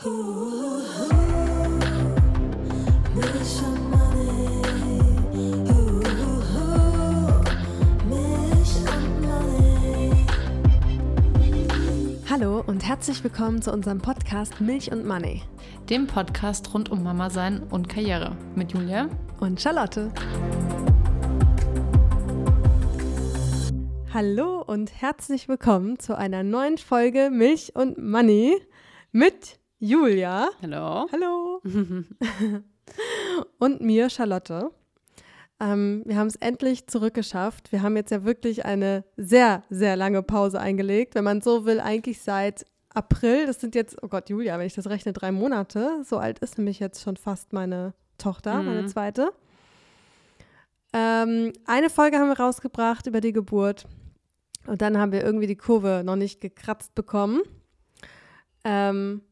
Hallo und herzlich willkommen zu unserem Podcast Milch und Money. Dem Podcast rund um Mama sein und Karriere mit Julia und Charlotte. Hallo und herzlich willkommen zu einer neuen Folge Milch und Money mit Julia. Hallo. Hallo. und mir, Charlotte. Ähm, wir haben es endlich zurückgeschafft. Wir haben jetzt ja wirklich eine sehr, sehr lange Pause eingelegt. Wenn man so will, eigentlich seit April. Das sind jetzt, oh Gott, Julia, wenn ich das rechne, drei Monate. So alt ist nämlich jetzt schon fast meine Tochter, mhm. meine zweite. Ähm, eine Folge haben wir rausgebracht über die Geburt. Und dann haben wir irgendwie die Kurve noch nicht gekratzt bekommen. Ähm,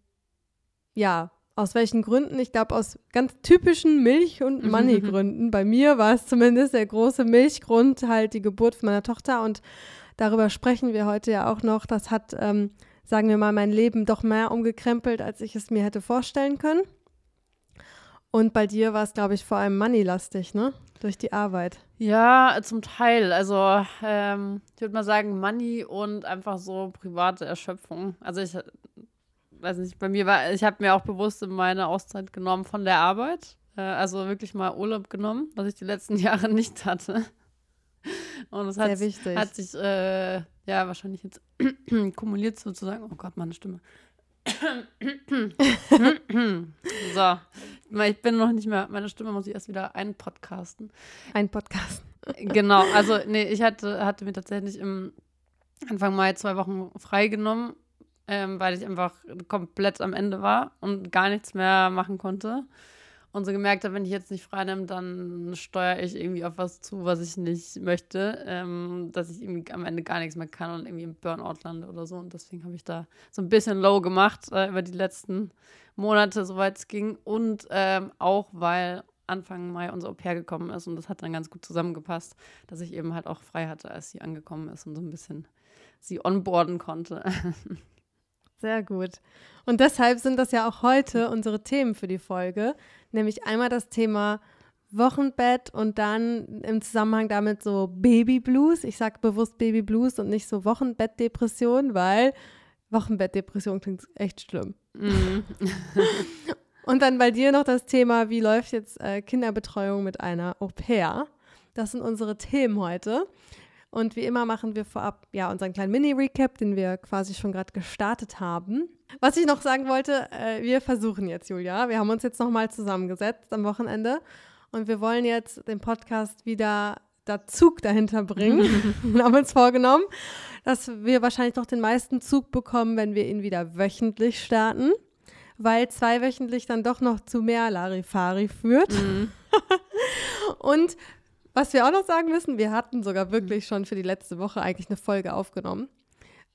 ja, aus welchen Gründen? Ich glaube, aus ganz typischen Milch- und Money-Gründen. Bei mir war es zumindest der große Milchgrund, halt die Geburt meiner Tochter. Und darüber sprechen wir heute ja auch noch. Das hat, ähm, sagen wir mal, mein Leben doch mehr umgekrempelt, als ich es mir hätte vorstellen können. Und bei dir war es, glaube ich, vor allem money-lastig, ne? Durch die Arbeit. Ja, zum Teil. Also, ähm, ich würde mal sagen, Money und einfach so private Erschöpfung. Also, ich weiß nicht, bei mir war, ich habe mir auch bewusst meine Auszeit genommen von der Arbeit. Äh, also wirklich mal Urlaub genommen, was ich die letzten Jahre nicht hatte. Und es hat, hat, sich, äh, ja, wahrscheinlich jetzt kumuliert sozusagen. Oh Gott, meine Stimme. so, ich bin noch nicht mehr, meine Stimme muss ich erst wieder einpodcasten. Ein Podcast. genau, also nee, ich hatte, hatte mir tatsächlich im Anfang Mai zwei Wochen freigenommen, ähm, weil ich einfach komplett am Ende war und gar nichts mehr machen konnte und so gemerkt habe, wenn ich jetzt nicht frei nehme, dann steuere ich irgendwie auf was zu, was ich nicht möchte, ähm, dass ich irgendwie am Ende gar nichts mehr kann und irgendwie im Burnout lande oder so. Und deswegen habe ich da so ein bisschen low gemacht äh, über die letzten Monate, soweit es ging. Und ähm, auch, weil Anfang Mai unser Au-pair gekommen ist und das hat dann ganz gut zusammengepasst, dass ich eben halt auch frei hatte, als sie angekommen ist und so ein bisschen sie onboarden konnte. Sehr gut. Und deshalb sind das ja auch heute unsere Themen für die Folge, nämlich einmal das Thema Wochenbett und dann im Zusammenhang damit so Babyblues. Ich sage bewusst Babyblues und nicht so Wochenbettdepression, weil Wochenbettdepression klingt echt schlimm. Mm. und dann bei dir noch das Thema, wie läuft jetzt äh, Kinderbetreuung mit einer Au pair? Das sind unsere Themen heute. Und wie immer machen wir vorab ja unseren kleinen Mini-Recap, den wir quasi schon gerade gestartet haben. Was ich noch sagen wollte, äh, wir versuchen jetzt, Julia, wir haben uns jetzt nochmal zusammengesetzt am Wochenende und wir wollen jetzt den Podcast wieder da Zug dahinter bringen. wir haben uns vorgenommen, dass wir wahrscheinlich noch den meisten Zug bekommen, wenn wir ihn wieder wöchentlich starten, weil zweiwöchentlich dann doch noch zu mehr Larifari führt. Mhm. und was wir auch noch sagen müssen, wir hatten sogar wirklich schon für die letzte Woche eigentlich eine Folge aufgenommen.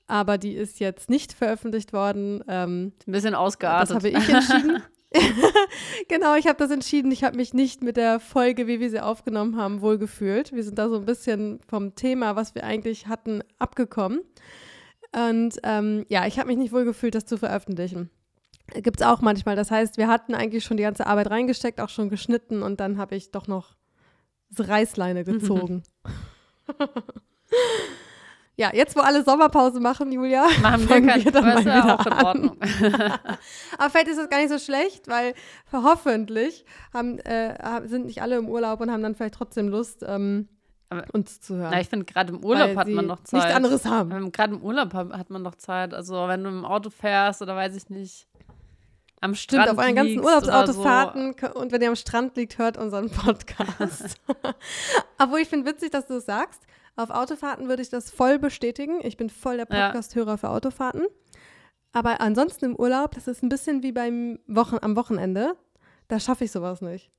Aber die ist jetzt nicht veröffentlicht worden. Ähm, Ein bisschen ausgeartet. Das habe ich entschieden. genau, ich habe das entschieden. Ich habe mich nicht mit der Folge, wie wir sie aufgenommen haben, wohlgefühlt. Wir sind da so ein bisschen vom Thema, was wir eigentlich hatten, abgekommen. Und ähm, ja, ich habe mich nicht wohlgefühlt, das zu veröffentlichen. Gibt es auch manchmal. Das heißt, wir hatten eigentlich schon die ganze Arbeit reingesteckt, auch schon geschnitten und dann habe ich doch noch Reißleine gezogen. ja, jetzt wo alle Sommerpause machen, Julia, machen wir, kein, wir dann mal wieder auch in Ordnung. Aber vielleicht ist das gar nicht so schlecht, weil hoffentlich haben, äh, sind nicht alle im Urlaub und haben dann vielleicht trotzdem Lust, ähm, aber, uns zu hören. Na, ich finde, gerade im Urlaub hat man noch Zeit. Nichts anderes haben. Gerade im Urlaub hat man noch Zeit. Also, wenn du im Auto fährst oder weiß ich nicht, am Strand Stimmt, auf euren ganzen Urlaubsautofahrten so. und wenn ihr am Strand liegt, hört unseren Podcast. Obwohl ich finde witzig, dass du es sagst. Auf Autofahrten würde ich das voll bestätigen. Ich bin voll der Podcast-Hörer für Autofahrten. Aber ansonsten im Urlaub, das ist ein bisschen wie beim Wochen am Wochenende. Da schaffe ich sowas nicht.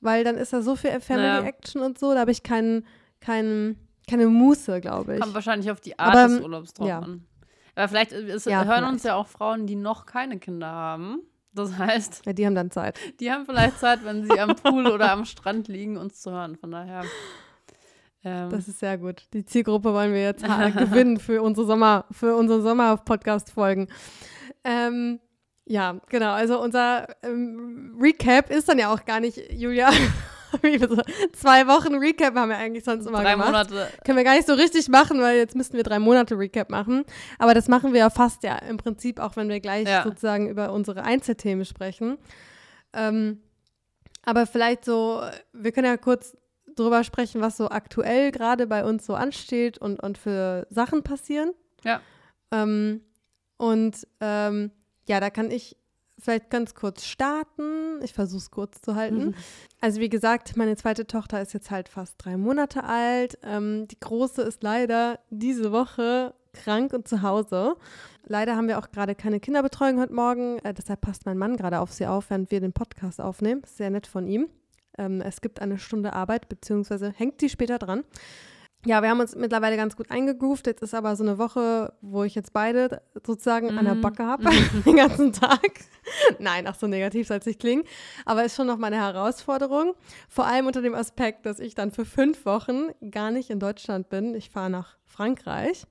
Weil dann ist da so viel Family-Action ja. und so, da habe ich keinen, keinen, keine Muße, glaube ich. Kommt wahrscheinlich auf die Art Aber, des Urlaubs drauf ja. an. Aber vielleicht ist, ja, hören vielleicht. uns ja auch Frauen, die noch keine Kinder haben. Das heißt. Ja, die haben dann Zeit. Die haben vielleicht Zeit, wenn sie am Pool oder am Strand liegen, uns zu hören. Von daher. Ähm. Das ist sehr gut. Die Zielgruppe wollen wir jetzt gewinnen für unsere Sommer, für unsere Sommer-Podcast-Folgen. Ähm, Ja, genau. Also unser ähm, Recap ist dann ja auch gar nicht, Julia. zwei Wochen Recap haben wir eigentlich sonst immer Drei gemacht. Monate. Können wir gar nicht so richtig machen, weil jetzt müssten wir drei Monate Recap machen. Aber das machen wir ja fast ja im Prinzip, auch wenn wir gleich Ja. sozusagen über unsere Einzelthemen sprechen. Ähm, aber vielleicht so, wir können ja kurz drüber sprechen, was so aktuell gerade bei uns so ansteht und, und für Sachen passieren. Ja. Ähm, und ähm, ja, da kann ich vielleicht ganz kurz starten. Ich versuche es kurz zu halten. Mhm. Also wie gesagt, meine zweite Tochter ist jetzt halt fast drei Monate alt. Ähm, die große ist leider diese Woche krank und zu Hause. Leider haben wir auch gerade keine Kinderbetreuung heute Morgen. Äh, deshalb passt mein Mann gerade auf sie auf, während wir den Podcast aufnehmen. Sehr nett von ihm. Ähm, es gibt eine Stunde Arbeit, beziehungsweise hängt sie später dran. Ja, wir haben uns mittlerweile ganz gut eingegroovt. Jetzt ist aber so eine Woche, wo ich jetzt beide sozusagen an der Mhm. Backe habe, den ganzen Tag. Nein, ach so negativ soll es nicht klingen. Aber ist schon noch mal eine Herausforderung. Vor allem unter dem Aspekt, dass ich dann für fünf Wochen gar nicht in Deutschland bin. Ich fahre nach Frankreich.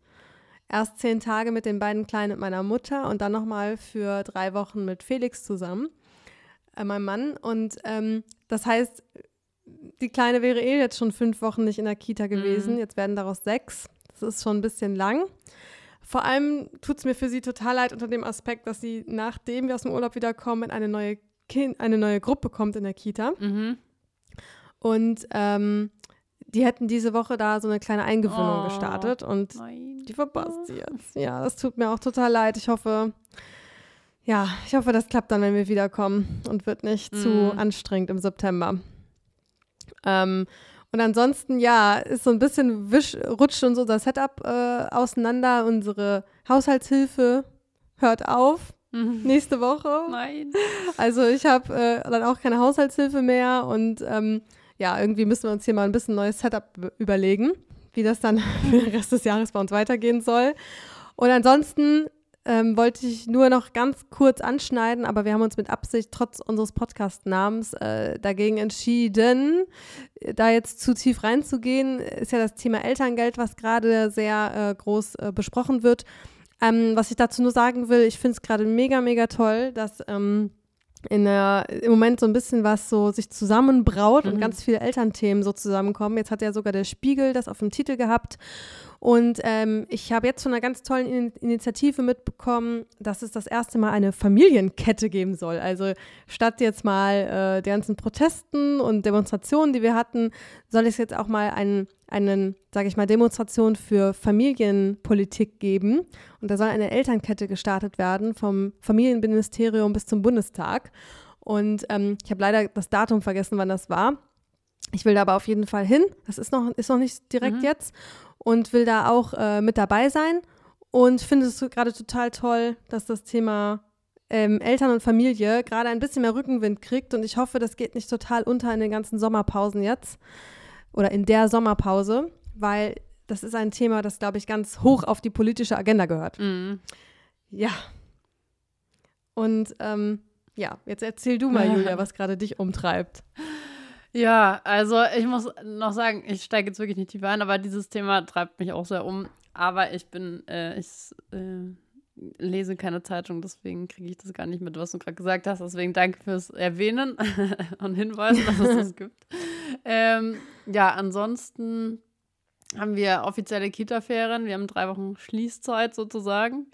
Erst zehn Tage mit den beiden Kleinen und meiner Mutter und dann noch mal für drei Wochen mit Felix zusammen, äh, meinem Mann. Und ähm, das heißt, die Kleine wäre eh jetzt schon fünf Wochen nicht in der Kita gewesen. Mhm. Jetzt werden daraus sechs. Das ist schon ein bisschen lang. Vor allem tut es mir für sie total leid unter dem Aspekt, dass sie, nachdem wir aus dem Urlaub wiederkommen, eine neue, kind, eine neue Gruppe kommt in der Kita. Mhm. Und ähm, die hätten diese Woche da so eine kleine Eingewöhnung Oh. gestartet und Nein. die verpasst sie jetzt. Ja, das tut mir auch total leid. Ich hoffe, ja, ich hoffe, das klappt dann, wenn wir wiederkommen und wird nicht zu Mhm. anstrengend im September. Ähm, und ansonsten, ja, ist so ein bisschen wisch, rutscht uns unser Setup äh, auseinander. Unsere Haushaltshilfe hört auf Mhm. nächste Woche. Nein. Also ich habe äh, dann auch keine Haushaltshilfe mehr und ähm, ja, irgendwie müssen wir uns hier mal ein bisschen neues Setup überlegen, wie das dann für den Rest des Jahres bei uns weitergehen soll. Und ansonsten ähm, wollte ich nur noch ganz kurz anschneiden, aber wir haben uns mit Absicht trotz unseres Podcast-Namens äh, dagegen entschieden, da jetzt zu tief reinzugehen. Ist ja das Thema Elterngeld, was gerade sehr äh, groß äh, besprochen wird. Ähm, was ich dazu nur sagen will, ich finde es gerade mega, mega toll, dass ähm, in der, im Moment so ein bisschen was so sich zusammenbraut und Mhm. ganz viele Elternthemen so zusammenkommen. Jetzt hat ja sogar der Spiegel das auf dem Titel gehabt. Und ähm, ich habe jetzt von einer ganz tollen In Initiative mitbekommen, dass es das erste Mal eine Familienkette geben soll. Also statt jetzt mal äh, der ganzen Protesten und Demonstrationen, die wir hatten, soll es jetzt auch mal einen, einen sage ich mal, Demonstration für Familienpolitik geben. Und da soll eine Elternkette gestartet werden vom Familienministerium bis zum Bundestag. Und ähm, ich habe leider das Datum vergessen, wann das war. Ich will da aber auf jeden Fall hin. Das ist noch, ist noch nicht direkt Mhm. jetzt. Und will da auch äh, mit dabei sein. Und finde es gerade total toll, dass das Thema ähm, Eltern und Familie gerade ein bisschen mehr Rückenwind kriegt. Und ich hoffe, das geht nicht total unter in den ganzen Sommerpausen jetzt. Oder in der Sommerpause. Weil das ist ein Thema, das, glaube ich, ganz hoch auf die politische Agenda gehört. Mhm. Ja. Und ähm, ja, jetzt erzähl du mal, Julia, was gerade dich umtreibt. Ja, also ich muss noch sagen, ich steige jetzt wirklich nicht tiefer ein, aber dieses Thema treibt mich auch sehr um. Aber ich bin, äh, ich äh, lese keine Zeitung, deswegen kriege ich das gar nicht mit, was du gerade gesagt hast. Deswegen danke fürs Erwähnen und Hinweisen, dass es das gibt. Ähm, ja, ansonsten haben wir offizielle Kita-Ferien. Wir haben drei Wochen Schließzeit sozusagen.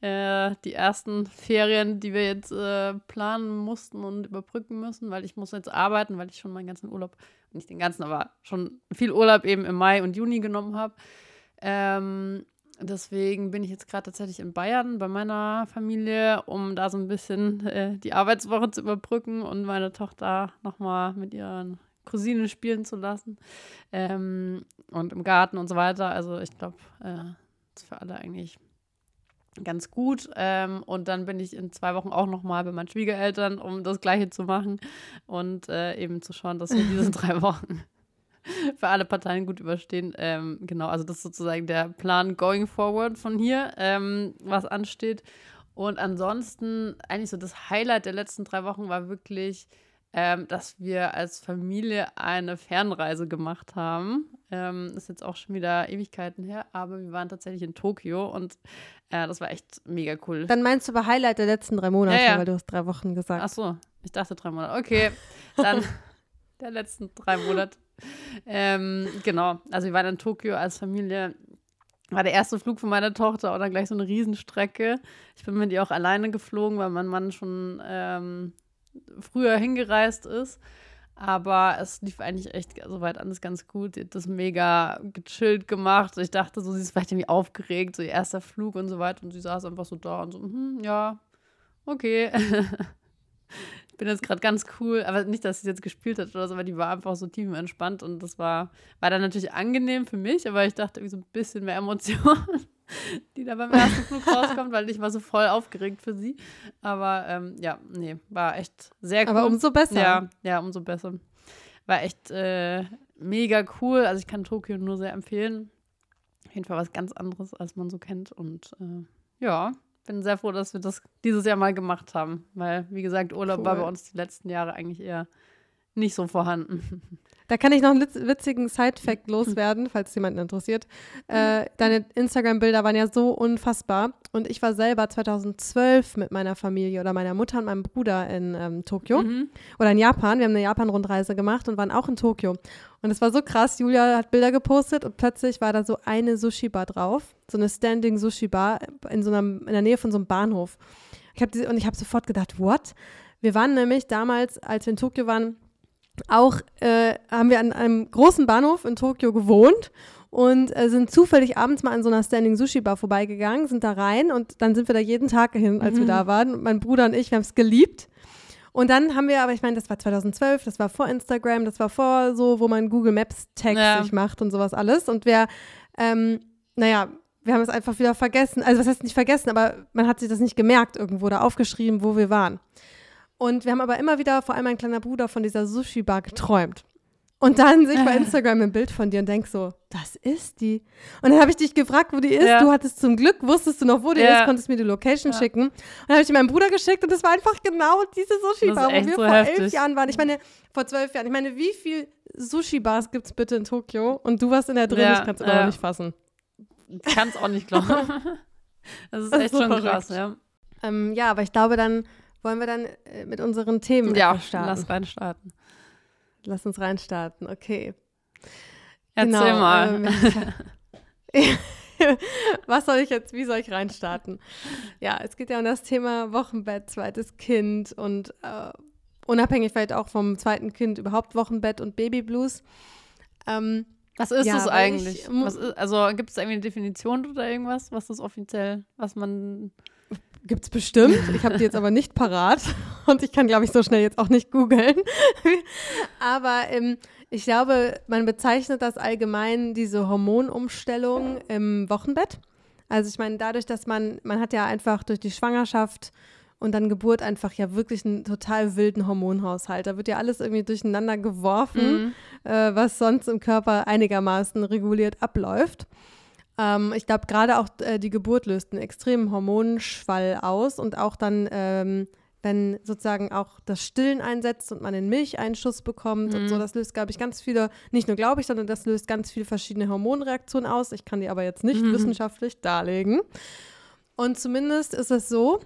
Äh, die ersten Ferien, die wir jetzt äh, planen mussten und überbrücken müssen, weil ich muss jetzt arbeiten, weil ich schon meinen ganzen Urlaub, nicht den ganzen, aber schon viel Urlaub eben im Mai und Juni genommen habe. Ähm, deswegen bin ich jetzt gerade tatsächlich in Bayern bei meiner Familie, um da so ein bisschen äh, die Arbeitswoche zu überbrücken und meine Tochter nochmal mit ihren Cousinen spielen zu lassen. Ähm, und im Garten und so weiter. Also ich glaube, äh, ist für alle eigentlich ganz gut. Ähm, und dann bin ich in zwei Wochen auch nochmal bei meinen Schwiegereltern, um das Gleiche zu machen und äh, eben zu schauen, dass wir diese drei Wochen für alle Parteien gut überstehen. Ähm, genau, also das ist sozusagen der Plan going forward von hier, ähm, was ansteht. Und ansonsten, eigentlich so das Highlight der letzten drei Wochen war wirklich, ähm, dass wir als Familie eine Fernreise gemacht haben. Ähm, ist jetzt auch schon wieder Ewigkeiten her, aber wir waren tatsächlich in Tokio und äh, das war echt mega cool. Dann meinst du bei Highlight der letzten drei Monate, Ja, ja. weil du hast drei Wochen gesagt. Ach so, ich dachte drei Monate. Okay, dann der letzten drei Monate. Ähm, genau, also wir waren in Tokio als Familie. War der erste Flug von meiner Tochter dann gleich so eine Riesenstrecke. Ich bin mit ihr auch alleine geflogen, weil mein Mann schon ähm, früher hingereist ist. Aber es lief eigentlich echt soweit alles ganz gut. Sie hat das mega gechillt gemacht. Ich dachte so, sie ist vielleicht irgendwie aufgeregt, so ihr erster Flug und so weiter. Und sie saß einfach so da und so, hm, ja, okay. ich bin jetzt gerade ganz cool, aber nicht, dass sie jetzt gespielt hat oder so, aber die war einfach so tiefenentspannt und das war, war dann natürlich angenehm für mich, aber ich dachte irgendwie so ein bisschen mehr Emotion, die da beim ersten Flug rauskommt, weil ich war so voll aufgeregt für sie. Aber ähm, ja, nee, war echt sehr cool. Aber umso besser. Ja, ja, umso besser. War echt äh, mega cool. Also ich kann Tokio nur sehr empfehlen. Auf jeden Fall was ganz anderes, als man so kennt. Und äh, ja, bin sehr froh, dass wir das dieses Jahr mal gemacht haben. Weil, wie gesagt, Urlaub war Cool. bei uns die letzten Jahre eigentlich eher nicht so vorhanden. Da kann ich noch einen witzigen Side-Fact loswerden, falls jemanden interessiert. Äh, deine Instagram-Bilder waren ja so unfassbar. Und ich war selber 2012 mit meiner Familie oder meiner Mutter und meinem Bruder in ähm, Tokio Mhm. oder in Japan. Wir haben eine Japan-Rundreise gemacht und waren auch in Tokio. Und es war so krass. Julia hat Bilder gepostet und plötzlich war da so eine Sushi-Bar drauf. So eine Standing Sushi-Bar in, so in der Nähe von so einem Bahnhof. Ich hab diese, und ich habe sofort gedacht, what? Wir waren nämlich damals, als wir in Tokio waren, auch äh, haben wir an einem großen Bahnhof in Tokio gewohnt und äh, sind zufällig abends mal an so einer Standing Sushi Bar vorbeigegangen, sind da rein und dann sind wir da jeden Tag hin, als wir da waren. Und mein Bruder und ich, wir haben es geliebt. Und dann haben wir, aber ich meine, das war 2012, das war vor Instagram, das war vor so, wo man Google Maps Tags Ja. sich macht und sowas alles. Und wir, ähm, naja, wir haben es einfach wieder vergessen. Also was heißt nicht vergessen, aber man hat sich das nicht gemerkt irgendwo da aufgeschrieben, wo wir waren. Und wir haben aber immer wieder, vor allem mein kleiner Bruder, von dieser Sushi-Bar geträumt. Und dann sehe ich bei Instagram ein Bild von dir und denk so, das ist die. Und dann habe ich dich gefragt, wo die ist. Ja. Du hattest zum Glück, wusstest du noch, wo die Ja. ist, konntest mir die Location Ja. schicken. Und dann habe ich meinem Bruder geschickt und es war einfach genau diese Sushi-Bar, Das ist wo wir so vor elf heftig. Jahren waren. Ich meine, vor zwölf Jahren. Ich meine, wie viel Sushi-Bars gibt es bitte in Tokio? Und du warst in der drin, ich kann es immer noch nicht fassen. Ich kann es auch nicht glauben. Das ist Das ist echt so schon verrückt. krass, ja. Ähm, ja, aber ich glaube, dann wollen wir dann äh, mit unseren Themen Ja, starten. lass rein starten. Lass uns reinstarten, okay. Erzähl Genau, mal. ähm, Was soll ich jetzt, wie soll ich reinstarten? Ja, es geht ja um das Thema Wochenbett, zweites Kind und äh, unabhängig vielleicht auch vom zweiten Kind überhaupt Wochenbett und Babyblues. Ähm, Was ist Ja, das weil eigentlich? ich- ist, also gibt es irgendwie eine Definition oder irgendwas, was das offiziell, was man. Gibt's bestimmt. Ich habe die jetzt aber nicht parat und ich kann, glaube ich, so schnell jetzt auch nicht googeln. aber ähm, ich glaube, man bezeichnet das allgemein diese Hormonumstellung im Wochenbett. Also ich meine, dadurch, dass man, man hat ja einfach durch die Schwangerschaft und dann Geburt einfach ja wirklich einen total wilden Hormonhaushalt. Da wird ja alles irgendwie durcheinander geworfen Mhm. äh, was sonst im Körper einigermaßen reguliert abläuft. Ähm, ich glaube, gerade auch äh, die Geburt löst einen extremen Hormonschwall aus und auch dann, ähm, wenn sozusagen auch das Stillen einsetzt und man den Milcheinschuss bekommt und so, das löst, glaube ich, ganz viele, nicht nur glaube ich, sondern das löst ganz viele verschiedene Hormonreaktionen aus. Ich kann die aber jetzt nicht Mhm. wissenschaftlich darlegen. Und zumindest ist es so,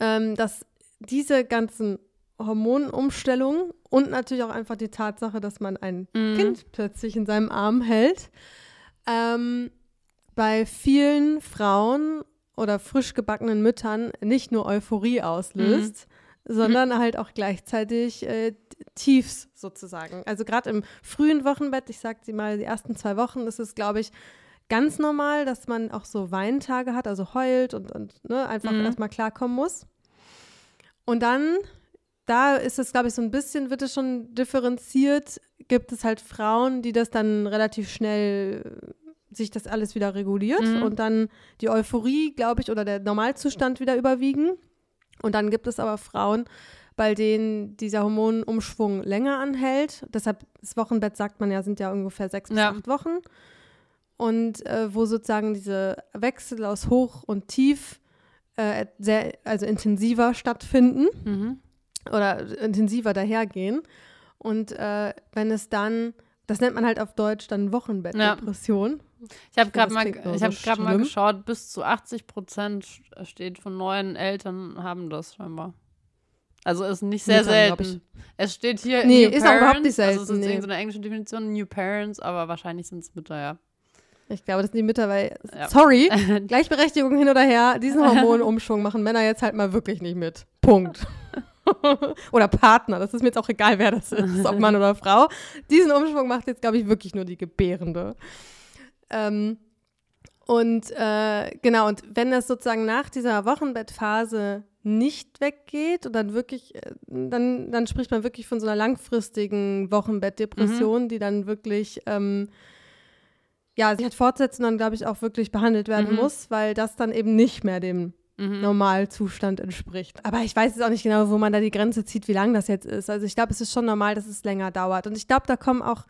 ähm, dass diese ganzen Hormonumstellungen und natürlich auch einfach die Tatsache, dass man ein Mhm. Kind plötzlich in seinem Arm hält, ähm, bei vielen Frauen oder frisch gebackenen Müttern nicht nur Euphorie auslöst, sondern halt auch gleichzeitig äh, Tiefs sozusagen. Also gerade im frühen Wochenbett, ich sag sie mal, die ersten zwei Wochen ist es, glaube ich, ganz normal, dass man auch so Weintage hat, also heult und, und ne, einfach Mhm. erstmal klarkommen muss. Und dann, da ist es, glaube ich, so ein bisschen, wird es schon differenziert, gibt es halt Frauen, die das dann relativ schnell sich das alles wieder reguliert Mhm. und dann die Euphorie, glaube ich, oder der Normalzustand wieder überwiegen. Und dann gibt es aber Frauen, bei denen dieser Hormonumschwung länger anhält. Deshalb, das Wochenbett, sagt man ja, sind ja ungefähr sechs bis Ja. acht Wochen. Und äh, wo sozusagen diese Wechsel aus Hoch und Tief äh, sehr, also intensiver stattfinden Mhm. oder intensiver dahergehen. Und äh, wenn es dann Das nennt man halt auf Deutsch dann Wochenbettdepression. Ja. Ich habe gerade mal, ich so hab grad mal geschaut, bis zu 80 Prozent steht von neuen Eltern haben das scheinbar. Also ist nicht sehr Müttern, selten. Es steht hier Nee, New ist auch Parents, überhaupt nicht Also es selten, ist nee. irgendeine englische Definition, New Parents, aber wahrscheinlich sind es Mütter, ja. Ich glaube, das sind die Mütter, weil, Ja. sorry, Gleichberechtigung hin oder her, diesen Hormonumschwung machen Männer jetzt halt mal wirklich nicht mit. Punkt. oder Partner, das ist mir jetzt auch egal, wer das ist, ob Mann oder Frau. Diesen Umschwung macht jetzt, glaube ich, wirklich nur die Gebärende. Ähm, und äh, genau, und wenn das sozusagen nach dieser Wochenbettphase nicht weggeht und dann wirklich, äh, dann, dann spricht man wirklich von so einer langfristigen Wochenbettdepression, die dann wirklich ähm, ja, sich halt fortsetzen und dann, glaube ich, auch wirklich behandelt werden Mhm. muss, weil das dann eben nicht mehr dem Mhm. Normalzustand entspricht. Aber ich weiß jetzt auch nicht genau, wo man da die Grenze zieht, wie lang das jetzt ist. Also ich glaube, es ist schon normal, dass es länger dauert. Und ich glaube, da kommen auch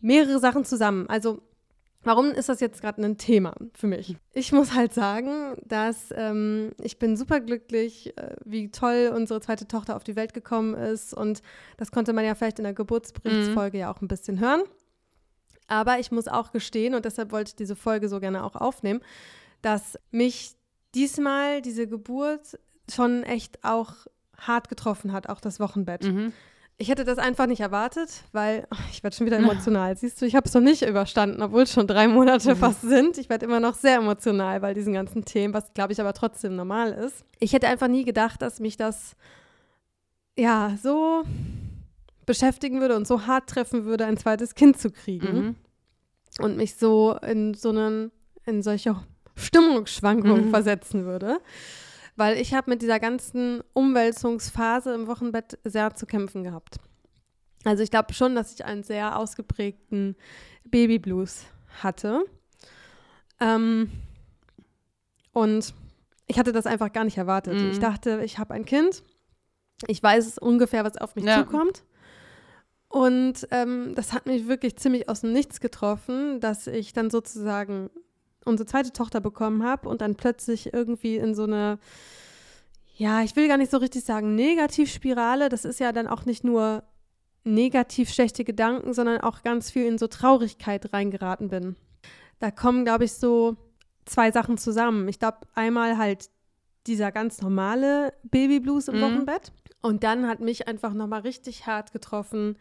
mehrere Sachen zusammen. Also warum ist das jetzt gerade ein Thema für mich? Ich muss halt sagen, dass ähm, ich bin superglücklich, äh, wie toll unsere zweite Tochter auf die Welt gekommen ist. Und das konnte man ja vielleicht in der Geburtsberichtsfolge ja auch ein bisschen hören. Aber ich muss auch gestehen, und deshalb wollte ich diese Folge so gerne auch aufnehmen, dass mich diesmal diese Geburt schon echt auch hart getroffen hat, auch das Wochenbett. Mhm. Ich hätte das einfach nicht erwartet, weil ach, ich werde schon wieder emotional. Siehst du, ich habe es noch nicht überstanden, obwohl es schon drei Monate fast sind. Ich werde immer noch sehr emotional bei diesen ganzen Themen, was glaube ich aber trotzdem normal ist. Ich hätte einfach nie gedacht, dass mich das ja so beschäftigen würde und so hart treffen würde, ein zweites Kind zu kriegen Mhm. und mich so in so einen, in solche Stimmungsschwankungen Mhm. versetzen würde. Weil ich habe mit dieser ganzen Umwälzungsphase im Wochenbett sehr zu kämpfen gehabt. Also ich glaube schon, dass ich einen sehr ausgeprägten Babyblues hatte. Ähm, und ich hatte das einfach gar nicht erwartet. Mhm. Ich dachte, ich habe ein Kind. Ich weiß ungefähr, was auf mich Ja. zukommt. Und ähm, das hat mich wirklich ziemlich aus dem Nichts getroffen, dass ich dann sozusagen unsere zweite Tochter bekommen habe und dann plötzlich irgendwie in so eine, ja, ich will gar nicht so richtig sagen, Negativspirale. Das ist ja dann auch nicht nur negativ schlechte Gedanken, sondern auch ganz viel in so Traurigkeit reingeraten bin. Da kommen, glaube ich, so zwei Sachen zusammen. Ich glaube, einmal halt dieser ganz normale Babyblues im Mhm. Wochenbett. Und dann hat mich einfach nochmal richtig hart getroffen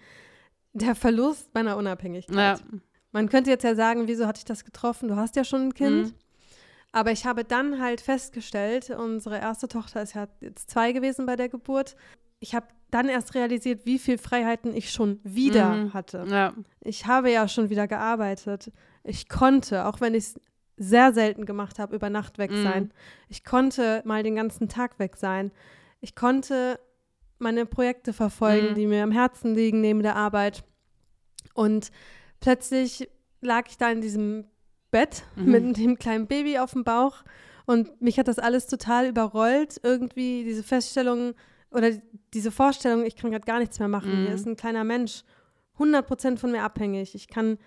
der Verlust meiner Unabhängigkeit. Ja. Man könnte jetzt ja sagen, wieso hatte ich das getroffen? Du hast ja schon ein Kind. Mhm. Aber ich habe dann halt festgestellt, unsere erste Tochter ist ja jetzt zwei gewesen bei der Geburt. Ich habe dann erst realisiert, wie viel Freiheiten ich schon wieder Mhm. hatte. Ja. Ich habe ja schon wieder gearbeitet. Ich konnte, auch wenn ich es sehr selten gemacht habe, über Nacht weg Mhm. sein. Ich konnte mal den ganzen Tag weg sein. Ich konnte meine Projekte verfolgen, Mhm. die mir am Herzen liegen neben der Arbeit. Und plötzlich lag ich da in diesem Bett Mhm. mit dem kleinen Baby auf dem Bauch und mich hat das alles total überrollt. Irgendwie diese Feststellung oder diese Vorstellung, ich kann gerade gar nichts mehr machen. Mhm. Hier ist ein kleiner Mensch, 100 Prozent von mir abhängig. Ich kann,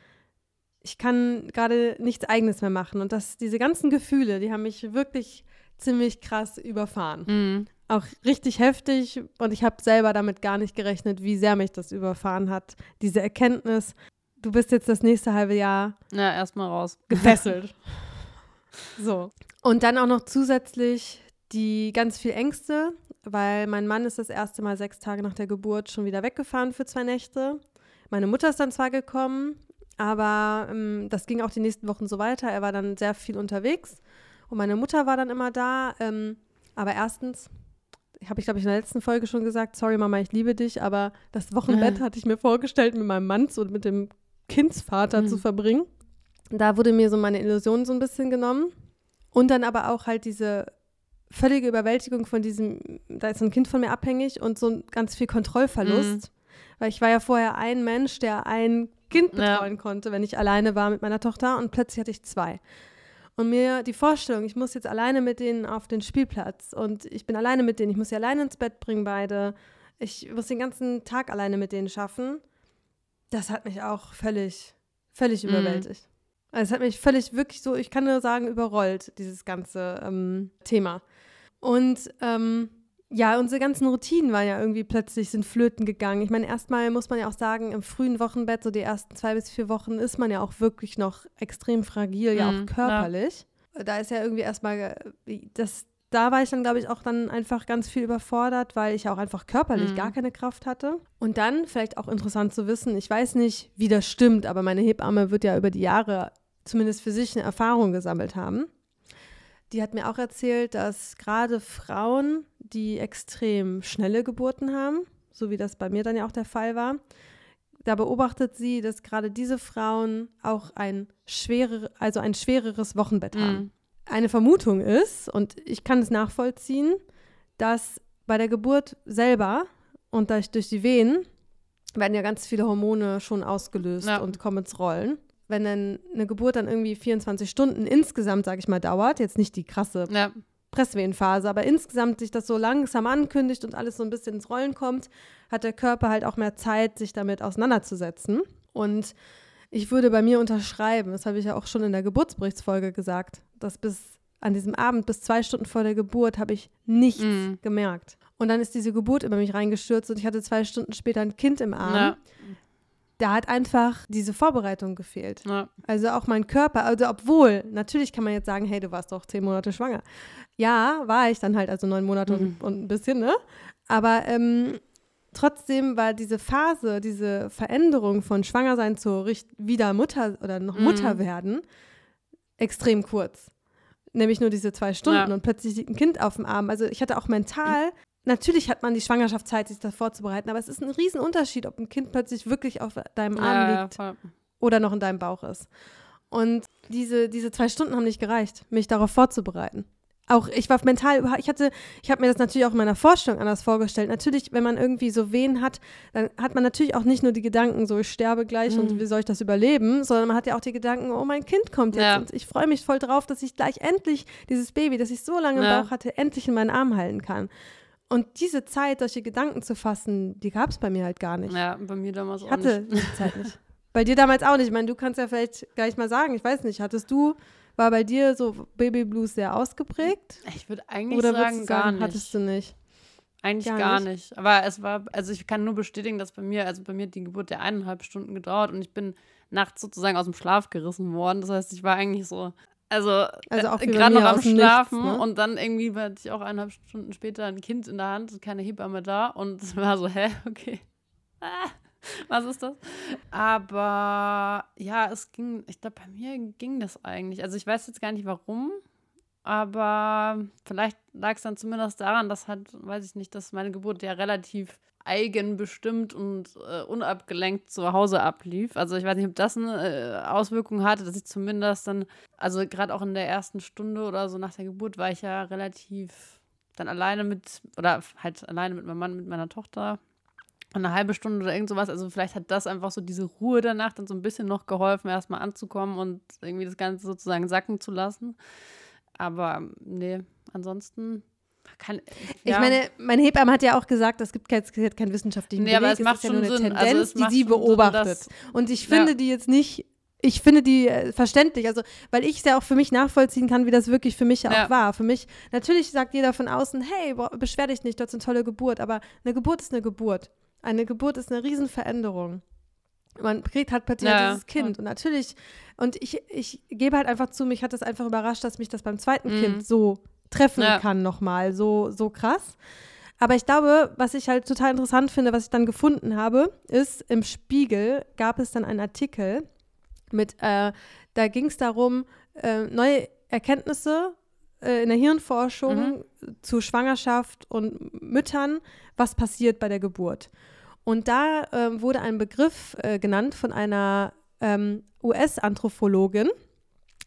ich kann gerade nichts Eigenes mehr machen. Und das, diese ganzen Gefühle, die haben mich wirklich ziemlich krass überfahren. Mhm. Auch richtig heftig und ich habe selber damit gar nicht gerechnet, wie sehr mich das überfahren hat. Diese Erkenntnis, du bist jetzt das nächste halbe Jahr Ja, erstmal raus. gefesselt. so. Und dann auch noch zusätzlich die ganz viel Ängste, weil mein Mann ist das erste Mal sechs Tage nach der Geburt schon wieder weggefahren für zwei Nächte. Meine Mutter ist dann zwar gekommen, aber ähm, das ging auch die nächsten Wochen so weiter. Er war dann sehr viel unterwegs und meine Mutter war dann immer da. Ähm, aber erstens, habe ich glaube ich in der letzten Folge schon gesagt, sorry Mama, ich liebe dich, aber das Wochenbett hatte ich mir vorgestellt, mit meinem Mann und mit dem Kindsvater Mhm. zu verbringen. Da wurde mir so meine Illusion so ein bisschen genommen. Und dann aber auch halt diese völlige Überwältigung von diesem, da ist ein Kind von mir abhängig und so ganz viel Kontrollverlust. Weil ich war ja vorher ein Mensch, der ein Kind Ja. betreuen konnte, wenn ich alleine war mit meiner Tochter und plötzlich hatte ich zwei. Und mir die Vorstellung, ich muss jetzt alleine mit denen auf den Spielplatz und ich bin alleine mit denen, ich muss sie alleine ins Bett bringen, beide. Ich muss den ganzen Tag alleine mit denen schaffen. Das hat mich auch völlig, völlig Mhm. überwältigt. Also es hat mich völlig wirklich so, ich kann nur sagen, überrollt, dieses ganze ähm, Thema. Und ähm, ja, unsere ganzen Routinen waren ja irgendwie plötzlich sind flöten gegangen. Ich meine, erstmal muss man ja auch sagen, im frühen Wochenbett, so die ersten zwei bis vier Wochen, ist man ja auch wirklich noch extrem fragil, ja Mhm, auch körperlich. Da ist ja irgendwie erstmal, äh, das, da war ich dann, glaube ich, auch dann einfach ganz viel überfordert, weil ich ja auch einfach körperlich Mhm. gar keine Kraft hatte. Und dann, vielleicht auch interessant zu wissen, ich weiß nicht, wie das stimmt, aber meine Hebamme wird ja über die Jahre zumindest für sich eine Erfahrung gesammelt haben. Die hat mir auch erzählt, dass gerade Frauen, die extrem schnelle Geburten haben, so wie das bei mir dann ja auch der Fall war, da beobachtet sie, dass gerade diese Frauen auch ein schwerer, also ein schwereres Wochenbett haben. Mhm. Eine Vermutung ist, und ich kann es nachvollziehen, dass bei der Geburt selber und durch, durch die Venen werden ja ganz viele Hormone schon ausgelöst Ja. und kommen ins Rollen. Wenn dann eine Geburt dann irgendwie 24 Stunden insgesamt, sage ich mal, dauert, jetzt nicht die krasse Ja, Presswehenphase, aber insgesamt sich das so langsam ankündigt und alles so ein bisschen ins Rollen kommt, hat der Körper halt auch mehr Zeit, sich damit auseinanderzusetzen. Und ich würde bei mir unterschreiben, das habe ich ja auch schon in der Geburtsberichtsfolge gesagt, dass bis an diesem Abend, bis zwei Stunden vor der Geburt, habe ich nichts Mhm. gemerkt. Und dann ist diese Geburt über mich reingestürzt und ich hatte zwei Stunden später ein Kind im Arm. ja, Da hat einfach diese Vorbereitung gefehlt. ja. Also auch mein Körper, also obwohl, natürlich kann man jetzt sagen, hey, du warst doch zehn Monate schwanger. Ja, war ich dann halt, also neun Monate Mhm. und, und ein bisschen, ne? Aber ähm, trotzdem war diese Phase, diese Veränderung von Schwangersein zu richt- wieder Mutter oder noch Mhm. Mutter werden, extrem kurz. Nämlich nur diese zwei Stunden Ja. und plötzlich liegt ein Kind auf dem Arm. Also ich hatte auch mental, natürlich hat man die Schwangerschaftszeit, sich das vorzubereiten, aber es ist ein Riesenunterschied, ob ein Kind plötzlich wirklich auf deinem Arm ja, liegt ja, oder noch in deinem Bauch ist. Und diese, diese zwei Stunden haben nicht gereicht, mich darauf vorzubereiten. Auch ich war mental, ich hatte, ich habe mir das natürlich auch in meiner Vorstellung anders vorgestellt. Natürlich, wenn man irgendwie so Wehen hat, dann hat man natürlich auch nicht nur die Gedanken, so ich sterbe gleich und Mhm. wie soll ich das überleben, sondern man hat ja auch die Gedanken, oh mein Kind kommt jetzt Ja. und ich freue mich voll drauf, dass ich gleich endlich dieses Baby, das ich so lange im Ja. Bauch hatte, endlich in meinen Arm halten kann. Und diese Zeit, solche Gedanken zu fassen, die gab es bei mir halt gar nicht. Ja, bei mir damals Ich auch hatte nicht. diese Zeit nicht. Bei dir damals auch nicht. Ich meine, du kannst ja vielleicht gleich mal sagen, ich weiß nicht, hattest du, war bei dir so Baby Blues sehr ausgeprägt? Ich würde eigentlich Oder sagen, du gar sagen, nicht. hattest du nicht? Eigentlich Gar gar, nicht? nicht? Aber es war, also ich kann nur bestätigen, dass bei mir, also bei mir hat die Geburt ja eineinhalb Stunden gedauert und ich bin nachts sozusagen aus dem Schlaf gerissen worden. Das heißt, ich war eigentlich so, also, Also äh, gerade noch am dem Nichts, Schlafen ne? und dann irgendwie hatte ich auch eineinhalb Stunden später ein Kind in der Hand und keine Hebamme da und es war so, hä, okay. Ah, was ist das? Aber ja, es ging, ich glaube, bei mir ging das eigentlich. Also ich weiß jetzt gar nicht warum, aber vielleicht lag es dann zumindest daran, dass halt, weiß ich nicht, dass meine Geburt ja relativ eigenbestimmt und äh, unabgelenkt zu Hause ablief. Also ich weiß nicht, ob das eine äh, Auswirkung hatte, dass ich zumindest dann, also gerade auch in der ersten Stunde oder so nach der Geburt war ich ja relativ dann alleine mit, oder halt alleine mit meinem Mann, mit meiner Tochter. Eine halbe Stunde oder irgend sowas. Also vielleicht hat das einfach so diese Ruhe danach dann so ein bisschen noch geholfen, erstmal anzukommen und irgendwie das Ganze sozusagen sacken zu lassen. Aber nee, ansonsten kann. Ich meine, mein Hebamme hat ja auch gesagt, es gibt keinen kein, kein wissenschaftlichen Nee, aber Beleg, es macht ist ja nur schon eine Sinn. Also Tendenz, es die sie schon Sinn, beobachtet. dass- Und ich Ja. finde die jetzt nicht, ich finde die äh, verständlich, also weil ich es ja auch für mich nachvollziehen kann, wie das wirklich für mich ja auch Ja. war. Für mich, natürlich sagt jeder von außen, hey, boah, beschwer dich nicht, du hast eine tolle Geburt, aber eine Geburt ist eine Geburt. Eine Geburt ist eine Riesenveränderung. Man kriegt halt plötzlich Ja, ja, dieses Kind und natürlich, und ich, ich gebe halt einfach zu, mich hat das einfach überrascht, dass mich das beim zweiten Mhm. Kind so treffen Ja. kann nochmal, so, so krass. Aber ich glaube, was ich halt total interessant finde, was ich dann gefunden habe, ist, im Spiegel gab es dann einen Artikel mit, äh, da ging es darum, äh, neue Erkenntnisse äh, in der Hirnforschung zu Schwangerschaft und Müttern, was passiert bei der Geburt. Und da ähm, wurde ein Begriff äh, genannt von einer ähm, US-Anthropologin.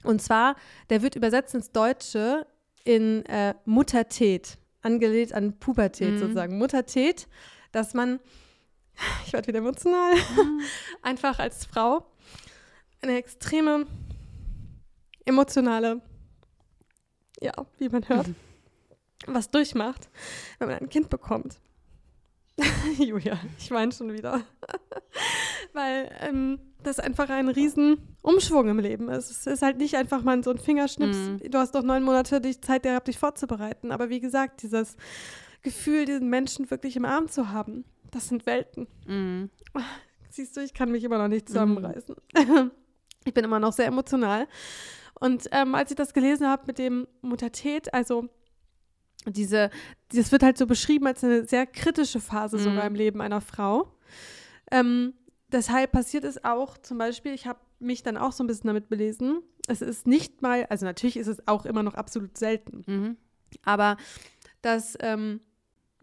Und zwar, der wird übersetzt ins Deutsche in äh, Muttertät, angelehnt an Pubertät Mhm. sozusagen. Muttertät, dass man, ich werde wieder emotional, einfach als Frau eine extreme emotionale, ja, wie man hört, was durchmacht, wenn man ein Kind bekommt. Julia, ich weine schon wieder. Weil ähm, das einfach ein riesen Umschwung im Leben ist. Es ist halt nicht einfach mal so ein Fingerschnips. Mhm. Du hast doch neun Monate die Zeit gehabt, dich vorzubereiten. Aber wie gesagt, dieses Gefühl, diesen Menschen wirklich im Arm zu haben. Das sind Welten. Mhm. Siehst du, ich kann mich immer noch nicht zusammenreißen. ich bin immer noch sehr emotional. Und ähm, als ich das gelesen habe mit dem Muttertät, also diese, das wird halt so beschrieben als eine sehr kritische Phase Mhm. sogar im Leben einer Frau. Ähm, deshalb passiert es auch zum Beispiel, ich habe mich dann auch so ein bisschen damit belesen. Es ist nicht mal, also natürlich ist es auch immer noch absolut selten, Mhm. aber dass ähm,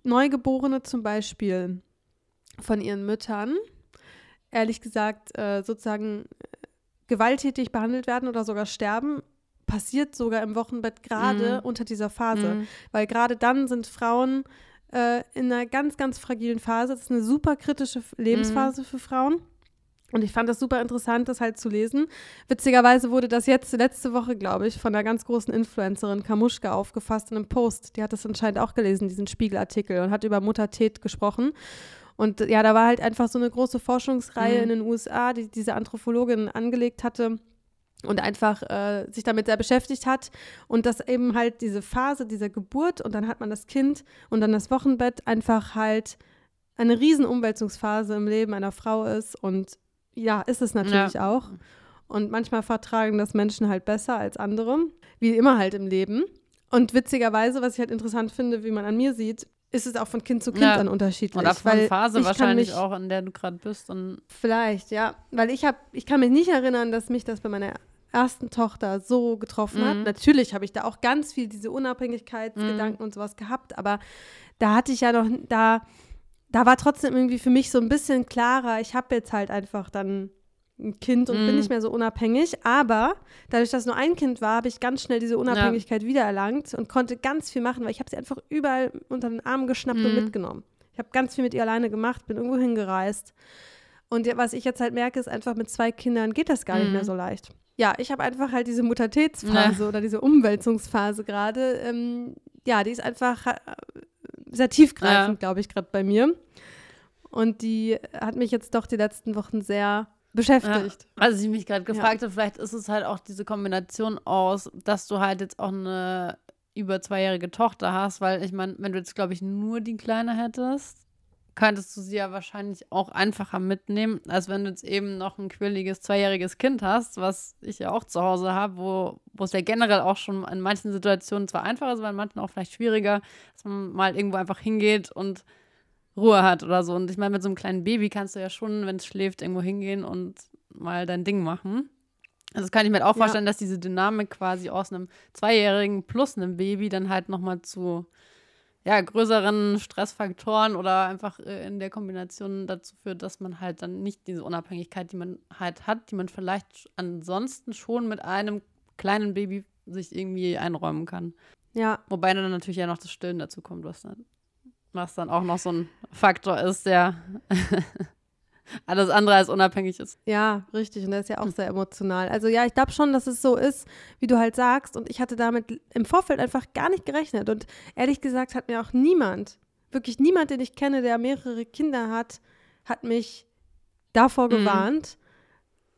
Neugeborene zum Beispiel von ihren Müttern, ehrlich gesagt, äh, sozusagen äh, gewalttätig behandelt werden oder sogar sterben, passiert sogar im Wochenbett gerade Mhm. unter dieser Phase. Mhm. Weil gerade dann sind Frauen äh, in einer ganz, ganz fragilen Phase. Das ist eine super kritische Lebensphase Mhm. für Frauen. Und ich fand das super interessant, das halt zu lesen. Witzigerweise wurde das jetzt letzte Woche, glaube ich, von einer ganz großen Influencerin Kamuschka aufgefasst in einem Post. Die hat das anscheinend auch gelesen, diesen Spiegelartikel, und hat über Muttertät gesprochen. Und ja, da war halt einfach so eine große Forschungsreihe Mhm. in den USA, die diese Anthropologin angelegt hatte und einfach äh, sich damit sehr beschäftigt hat. Und dass eben halt diese Phase dieser Geburt und dann hat man das Kind und dann das Wochenbett einfach halt eine riesen Umwälzungsphase im Leben einer Frau ist. Und ja, ist es natürlich auch. Und manchmal vertragen das Menschen halt besser als andere, wie immer halt im Leben. Und witzigerweise, was ich halt interessant finde, wie man an mir sieht, ist es auch von Kind zu Kind Ja. dann unterschiedlich. Oder von weil Phase wahrscheinlich mich, auch, in der du gerade bist. Und Vielleicht, ja. Weil ich habe, ich kann mich nicht erinnern, dass mich das bei meiner ersten Tochter so getroffen hat. Mhm. Natürlich habe ich da auch ganz viel diese Unabhängigkeitsgedanken und sowas gehabt, aber da hatte ich ja noch, da, da war trotzdem irgendwie für mich so ein bisschen klarer, ich habe jetzt halt einfach dann ein Kind und bin Mhm. nicht mehr so unabhängig, aber dadurch, dass nur ein Kind war, habe ich ganz schnell diese Unabhängigkeit wiedererlangt und konnte ganz viel machen, weil ich habe sie einfach überall unter den Arm geschnappt und Mhm. mitgenommen. Ich habe ganz viel mit ihr alleine gemacht, bin irgendwo hingereist. Und ja, was ich jetzt halt merke, ist einfach mit zwei Kindern geht das gar nicht Mhm. mehr so leicht. Ja, ich habe einfach halt diese Mutatätsphase oder diese Umwälzungsphase gerade. Ähm, ja, die ist einfach äh, sehr tiefgreifend, glaube ich, gerade bei mir. Und die hat mich jetzt doch die letzten Wochen sehr beschäftigt. Ja, also ich mich gerade gefragt habe, vielleicht ist es halt auch diese Kombination aus, dass du halt jetzt auch eine über zweijährige Tochter hast, weil ich meine, wenn du jetzt, glaube ich, nur die Kleine hättest, könntest du sie ja wahrscheinlich auch einfacher mitnehmen, als wenn du jetzt eben noch ein quirliges zweijähriges Kind hast, was ich ja auch zu Hause habe, wo, wo es ja generell auch schon in manchen Situationen zwar einfacher ist, aber in manchen auch vielleicht schwieriger, dass man mal irgendwo einfach hingeht und Ruhe hat oder so. Und ich meine, mit so einem kleinen Baby kannst du ja schon, wenn es schläft, irgendwo hingehen und mal dein Ding machen. Also das kann ich mir halt auch Ja. vorstellen, dass diese Dynamik quasi aus einem Zweijährigen plus einem Baby dann halt nochmal zu ja, größeren Stressfaktoren oder einfach äh, in der Kombination dazu führt, dass man halt dann nicht diese Unabhängigkeit, die man halt hat, die man vielleicht ansonsten schon mit einem kleinen Baby sich irgendwie einräumen kann. Ja, Wobei dann natürlich ja noch das Stillen dazu kommt, was dann, was dann auch noch so ein Faktor ist, der alles andere als unabhängig ist. ja, richtig. Und der ist ja auch sehr emotional. Also ja, ich glaube schon, dass es so ist, wie du halt sagst. Und ich hatte damit im Vorfeld einfach gar nicht gerechnet. Und ehrlich gesagt hat mir auch niemand, wirklich niemand, den ich kenne, der mehrere Kinder hat, hat mich davor Mhm. gewarnt,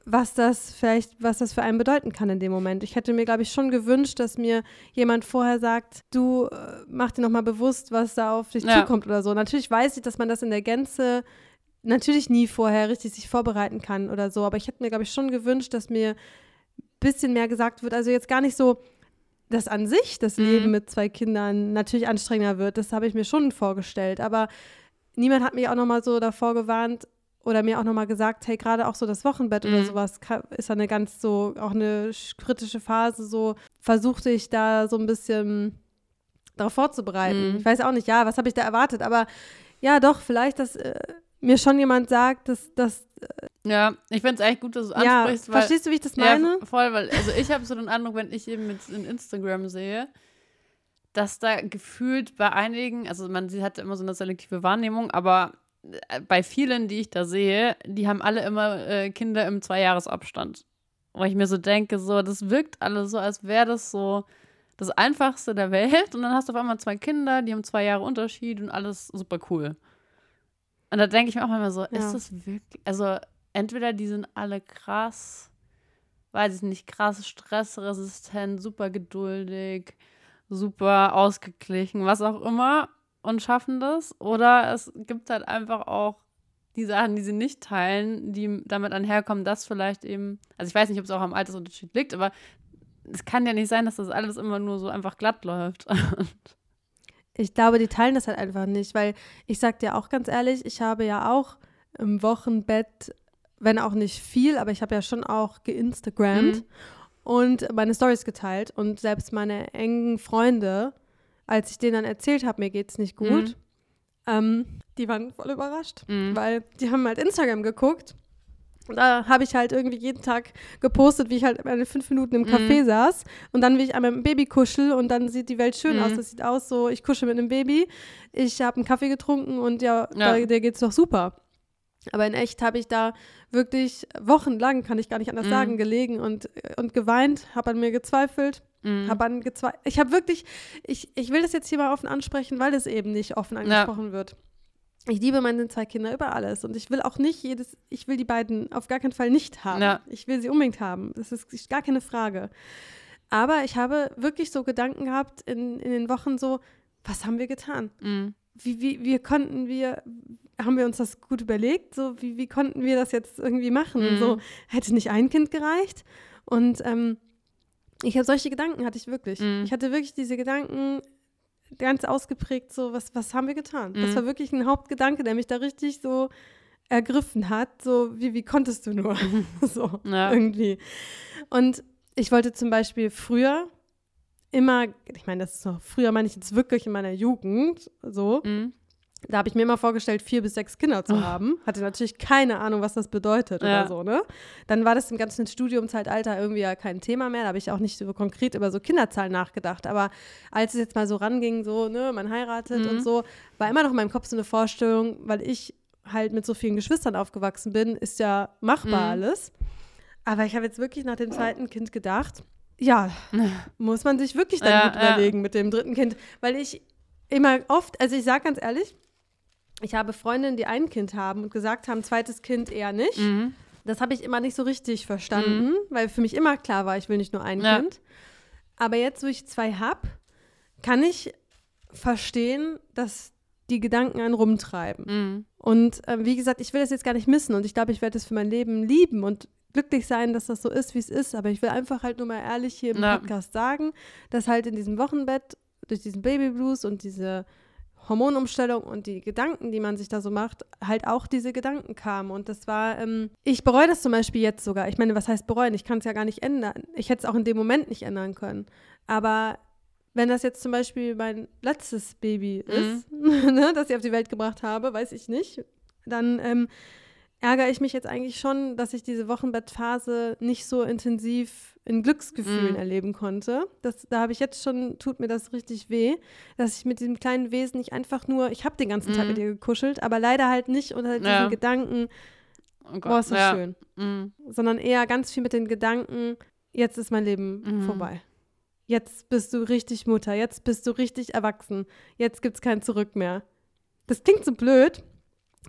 was das vielleicht, was das für einen bedeuten kann in dem Moment. Ich hätte mir, glaube ich, schon gewünscht, dass mir jemand vorher sagt, du äh, mach dir nochmal bewusst, was da auf dich Ja. zukommt oder so. Natürlich weiß ich, dass man das in der Gänze natürlich nie vorher richtig sich vorbereiten kann oder so, aber ich hätte mir, glaube ich, schon gewünscht, dass mir ein bisschen mehr gesagt wird. Also jetzt gar nicht so, dass an sich das Mhm. Leben mit zwei Kindern natürlich anstrengender wird. Das habe ich mir schon vorgestellt. Aber niemand hat mich auch noch mal so davor gewarnt oder mir auch noch mal gesagt, hey, gerade auch so das Wochenbett oder Mhm. sowas ka- ist eine ganz so, auch eine sch- kritische Phase. So versuchte ich da so ein bisschen darauf vorzubereiten. Mhm. Ich weiß auch nicht, ja, was habe ich da erwartet? Aber ja, doch, vielleicht, dass äh, mir schon jemand sagt, dass das, Ja, ich finde es eigentlich gut, dass du ja, ansprichst, weil verstehst du, wie ich das meine? Ja, voll, weil, also ich habe so den Eindruck, wenn ich eben mit in Instagram sehe, dass da gefühlt bei einigen, also man sie hat immer so eine selektive Wahrnehmung, aber äh, bei vielen, die ich da sehe, die haben alle immer äh, Kinder im Zweijahresabstand. Wo ich mir so denke, so, das wirkt alles so, als wäre das so das Einfachste der Welt. Und dann hast du auf einmal zwei Kinder, die haben zwei Jahre Unterschied und alles super cool. Und da denke ich mir auch immer so, Ja. ist das wirklich, also entweder die sind alle krass, weiß ich nicht, krass stressresistent, super geduldig, super ausgeglichen, was auch immer. und schaffen das. Oder es gibt halt einfach auch die Sachen, die sie nicht teilen, die damit einherkommen, dass vielleicht eben, also ich weiß nicht, ob es auch am Altersunterschied liegt, aber es kann ja nicht sein, dass das alles immer nur so einfach glatt läuft. ich glaube, die teilen das halt einfach nicht, weil ich sag dir auch ganz ehrlich, ich habe ja auch im Wochenbett, wenn auch nicht viel, aber ich habe ja schon auch geinstagrammt mhm. und meine Stories geteilt und selbst meine engen Freunde, als ich denen dann erzählt habe, mir geht's nicht gut, mhm. ähm, die waren voll überrascht, mhm. weil die haben halt Instagram geguckt da habe ich halt irgendwie jeden Tag gepostet, wie ich halt meine fünf Minuten im Café mhm. saß und dann, wie ich an meinem Baby kuschel und dann sieht die Welt schön mhm. aus. Das sieht aus so, ich kuschel mit einem Baby, ich habe einen Kaffee getrunken und ja, ja. Da, der geht's doch super. Aber in echt habe ich da wirklich wochenlang, kann ich gar nicht anders mhm. sagen, gelegen und, und geweint, habe an mir gezweifelt. Mhm. Habe an gezweifelt. Ich habe wirklich, ich, ich will das jetzt hier mal offen ansprechen, weil es eben nicht offen angesprochen ja. wird ich liebe meine zwei Kinder über alles und ich will auch nicht jedes, ich will die beiden auf gar keinen Fall nicht haben. Ja. Ich will sie unbedingt haben. Das ist gar keine Frage. Aber ich habe wirklich so Gedanken gehabt in, in den Wochen so, was haben wir getan? Mhm. Wie, wie, wie konnten wir, haben wir uns das gut überlegt? So, wie, wie konnten wir das jetzt irgendwie machen? Mhm. So, hätte nicht ein Kind gereicht? Und ähm, ich habe solche Gedanken hatte ich wirklich. Mhm. Ich hatte wirklich diese Gedanken, ganz ausgeprägt so, was, was haben wir getan? Mhm. Das war wirklich ein Hauptgedanke, der mich da richtig so ergriffen hat. So, wie, wie konntest du nur? so, ja. irgendwie. Und ich wollte zum Beispiel früher immer, ich meine, das ist noch, früher meine ich jetzt wirklich in meiner Jugend, so, mhm. Da habe ich mir immer vorgestellt, vier bis sechs Kinder zu oh. haben. Hatte natürlich keine Ahnung, was das bedeutet ja. oder so, ne? Dann war das im ganzen Studiumzeitalter irgendwie ja kein Thema mehr. Da habe ich auch nicht so konkret über so Kinderzahlen nachgedacht. Aber als es jetzt mal so ranging, so, ne, man heiratet mhm. und so, war immer noch in meinem Kopf so eine Vorstellung, weil ich halt mit so vielen Geschwistern aufgewachsen bin, ist ja machbar mhm. alles. Aber ich habe jetzt wirklich nach dem zweiten Kind gedacht, ja, muss man sich wirklich dann ja, gut überlegen ja. mit dem dritten Kind. Weil ich immer oft, also ich sage ganz ehrlich, ich habe Freundinnen, die ein Kind haben und gesagt haben, zweites Kind eher nicht. Mhm. Das habe ich immer nicht so richtig verstanden, mhm. weil für mich immer klar war, ich will nicht nur ein ja. Kind. Aber jetzt, wo ich zwei habe, kann ich verstehen, dass die Gedanken einen rumtreiben. Mhm. Und äh, wie gesagt, ich will das jetzt gar nicht missen und ich glaube, ich werde es für mein Leben lieben und glücklich sein, dass das so ist, wie es ist. Aber ich will einfach halt nur mal ehrlich hier im ja. Podcast sagen, dass halt in diesem Wochenbett durch diesen Babyblues und diese Hormonumstellung und die Gedanken, die man sich da so macht, halt auch diese Gedanken kamen. Und das war, ähm, ich bereue das zum Beispiel jetzt sogar. Ich meine, was heißt bereuen? Ich kann es ja gar nicht ändern. Ich hätte es auch in dem Moment nicht ändern können. Aber wenn das jetzt zum Beispiel mein letztes Baby mhm. ist, ne, das ich auf die Welt gebracht habe, weiß ich nicht, dann ähm, ärgere ich mich jetzt eigentlich schon, dass ich diese Wochenbettphase nicht so intensiv in Glücksgefühlen mm. erleben konnte. Das, da habe ich jetzt schon, tut mir das richtig weh, dass ich mit diesem kleinen Wesen nicht einfach nur, ich habe den ganzen mm. Tag mit mm. ihr gekuschelt, aber leider halt nicht unter ja. diesen Gedanken, oh boah, ist das ja. schön. Mm. Sondern eher ganz viel mit den Gedanken, jetzt ist mein Leben mm. vorbei. Jetzt bist du richtig Mutter, jetzt bist du richtig erwachsen, jetzt gibt es kein Zurück mehr. Das klingt so blöd,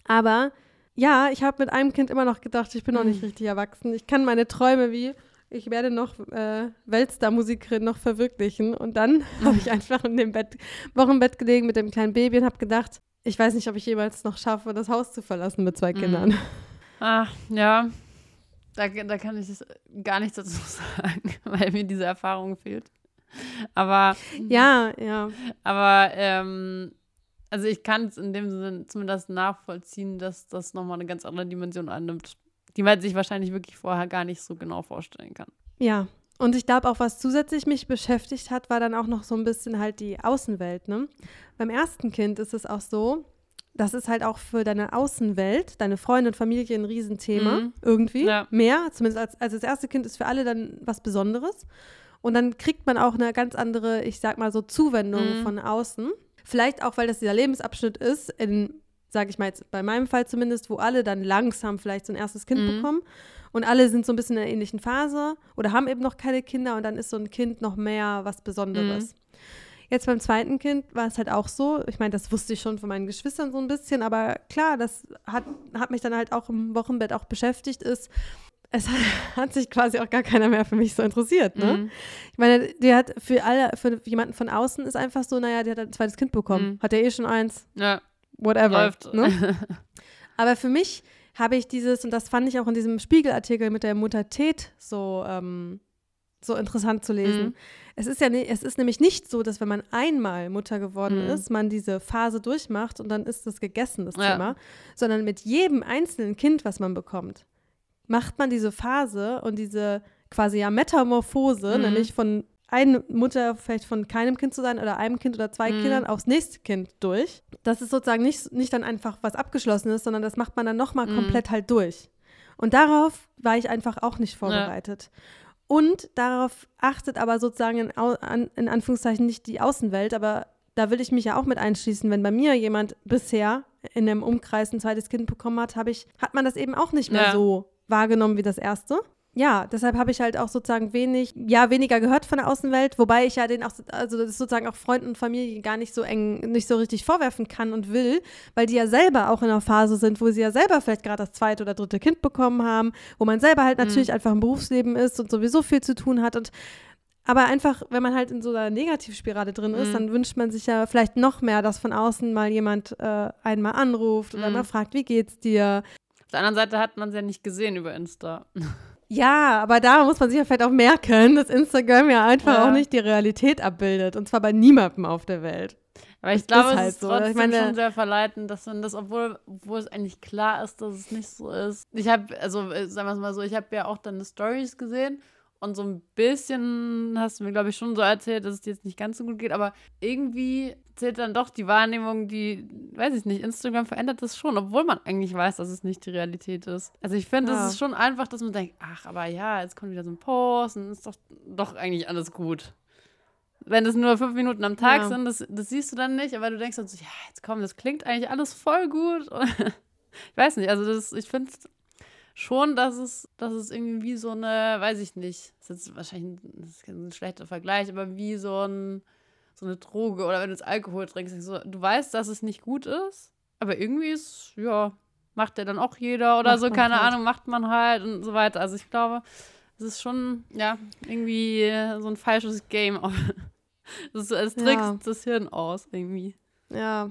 aber ja, ich habe mit einem Kind immer noch gedacht, ich bin noch nicht mhm. richtig erwachsen. Ich kann meine Träume wie, ich werde noch äh, Weltstar-Musikerin noch verwirklichen. Und dann habe ich einfach in dem Bett, Wochenbett gelegen mit dem kleinen Baby und habe gedacht, ich weiß nicht, ob ich jemals noch schaffe, das Haus zu verlassen mit zwei mhm. Kindern. Ah, ja. Da, da kann ich gar nichts dazu sagen, weil mir diese Erfahrung fehlt. Aber. Ja, ja. Aber ähm, also ich kann es in dem Sinne zumindest nachvollziehen, dass das nochmal eine ganz andere Dimension annimmt, die man sich wahrscheinlich wirklich vorher gar nicht so genau vorstellen kann. Ja, und ich glaube auch, was zusätzlich mich beschäftigt hat, war dann auch noch so ein bisschen halt die Außenwelt. Ne? Beim ersten Kind ist es auch so, das ist halt auch für deine Außenwelt, deine Freunde und Familie ein Riesenthema. Mhm. Irgendwie. Ja. Mehr. Zumindest als, also das erste Kind ist für alle dann was Besonderes. Und dann kriegt man auch eine ganz andere, ich sag mal so, Zuwendung mhm. von außen. Vielleicht auch, weil das dieser Lebensabschnitt ist, in, sage ich mal jetzt bei meinem Fall zumindest, wo alle dann langsam vielleicht so ein erstes Kind mhm. bekommen und alle sind so ein bisschen in einer ähnlichen Phase oder haben eben noch keine Kinder und dann ist so ein Kind noch mehr was Besonderes. Mhm. Jetzt beim zweiten Kind war es halt auch so, ich meine, das wusste ich schon von meinen Geschwistern so ein bisschen, aber klar, das hat, hat mich dann halt auch im Wochenbett auch beschäftigt, ist, es hat, sich quasi auch gar keiner mehr für mich so interessiert, ne? Mhm. Ich meine, die hat für alle, für jemanden von außen ist einfach so, naja, der hat ein zweites Kind bekommen. Mhm. Hat er eh schon eins, Ja, whatever. läuft. Ne? Aber für mich habe ich dieses, und das fand ich auch in diesem Spiegelartikel mit der Mutter Tet so, ähm, so interessant zu lesen. Mhm. Es ist ja, es ist nämlich nicht so, dass wenn man einmal Mutter geworden Mhm. ist, man diese Phase durchmacht und dann ist das gegessen, das Ja. Thema, sondern mit jedem einzelnen Kind, was man bekommt, macht man diese Phase und diese quasi ja Metamorphose, Mhm. nämlich von einer Mutter vielleicht von keinem Kind zu sein oder einem Kind oder zwei Mhm. Kindern aufs nächste Kind durch. Das ist sozusagen nicht, nicht dann einfach was Abgeschlossenes, sondern das macht man dann nochmal Mhm. komplett halt durch. Und darauf war ich einfach auch nicht vorbereitet. Und darauf achtet aber sozusagen in, an, in Anführungszeichen nicht die Außenwelt, aber da will ich mich ja auch mit einschließen. Wenn bei mir jemand bisher in einem Umkreis ein zweites Kind bekommen hat, habe ich, hat man das eben auch nicht mehr Ja. so wahrgenommen wie das erste. Ja, deshalb habe ich halt auch sozusagen wenig, ja, weniger gehört von der Außenwelt, wobei ich ja den auch, also das sozusagen auch Freunden und Familie gar nicht so eng, nicht so richtig vorwerfen kann und will, weil die ja selber auch in einer Phase sind, wo sie ja selber vielleicht gerade das zweite oder dritte Kind bekommen haben, wo man selber halt natürlich einfach im Berufsleben ist und sowieso viel zu tun hat und aber einfach, wenn man halt in so einer Negativspirale drin ist, Mhm. dann wünscht man sich ja vielleicht noch mehr, dass von außen mal jemand äh, einmal anruft oder Mhm. mal fragt, wie geht's dir? Auf der anderen Seite hat man es ja nicht gesehen über Insta. Ja, aber da muss man sich ja vielleicht auch merken, dass Instagram ja einfach Ja. auch nicht die Realität abbildet. Und zwar bei niemandem auf der Welt. Aber ich Das glaube, ist es halt ist so. Ich trotzdem meine- schon sehr verleitend, dass man das, obwohl, obwohl es eigentlich klar ist, dass es nicht so ist. Ich habe, also äh, sagen wir es mal so, ich habe ja auch deine Stories gesehen und so ein bisschen hast du mir, glaube ich, schon so erzählt, dass es dir jetzt nicht ganz so gut geht, aber irgendwie zählt dann doch die Wahrnehmung, die, weiß ich nicht, Instagram verändert das schon, obwohl man eigentlich weiß, dass es nicht die Realität ist. Also ich finde, Ja. es ist schon einfach, dass man denkt, ach, aber ja, jetzt kommt wieder so ein Post und ist doch, doch eigentlich alles gut. Wenn es nur fünf Minuten am Tag Ja. sind, das, das siehst du dann nicht, aber du denkst dann so, ja, jetzt komm, das klingt eigentlich alles voll gut. ich weiß nicht, also das, ich finde schon, dass es, dass es irgendwie wie so eine, weiß ich nicht, das ist jetzt wahrscheinlich ein, das ist ein schlechter Vergleich, aber wie so, ein, so eine Droge oder wenn du jetzt Alkohol trinkst, so, du weißt, dass es nicht gut ist, aber irgendwie ist, ja, macht der dann auch jeder oder Macht so, keine halt. Ahnung, macht man halt und so weiter. Also ich glaube, es ist schon, ja, irgendwie so ein falsches Game. Es, es trickst Ja. das Hirn aus, irgendwie. Ja,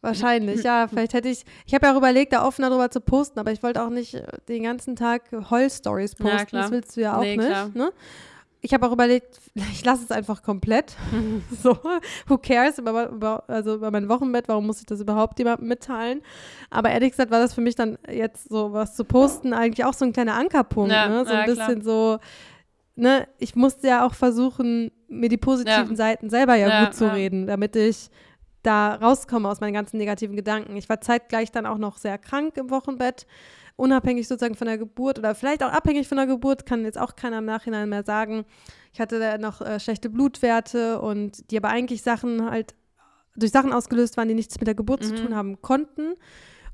wahrscheinlich. Ja, vielleicht hätte ich, ich habe ja auch überlegt, da offener drüber zu posten, aber ich wollte auch nicht äh, den ganzen Tag Heul-Stories Ja, posten. klar. das willst du ja auch Nee, nicht. Ne? Ich habe auch überlegt, ich lasse es einfach komplett. so, who cares über, über, also über mein Wochenbett, warum muss ich das überhaupt jemandem mitteilen? Aber ehrlich gesagt war das für mich dann jetzt so was zu posten eigentlich auch so ein kleiner Ankerpunkt, Ja, ne? So ein ja, klar. bisschen so, ne, ich musste ja auch versuchen, mir die positiven Ja. Seiten selber ja, gut zu reden, damit ich da rauskomme aus meinen ganzen negativen Gedanken. Ich war zeitgleich dann auch noch sehr krank im Wochenbett, unabhängig sozusagen von der Geburt oder vielleicht auch abhängig von der Geburt, kann jetzt auch keiner im Nachhinein mehr sagen. Ich hatte da noch äh, schlechte Blutwerte und die aber eigentlich Sachen halt durch Sachen ausgelöst waren, die nichts mit der Geburt zu Mhm. tun haben konnten.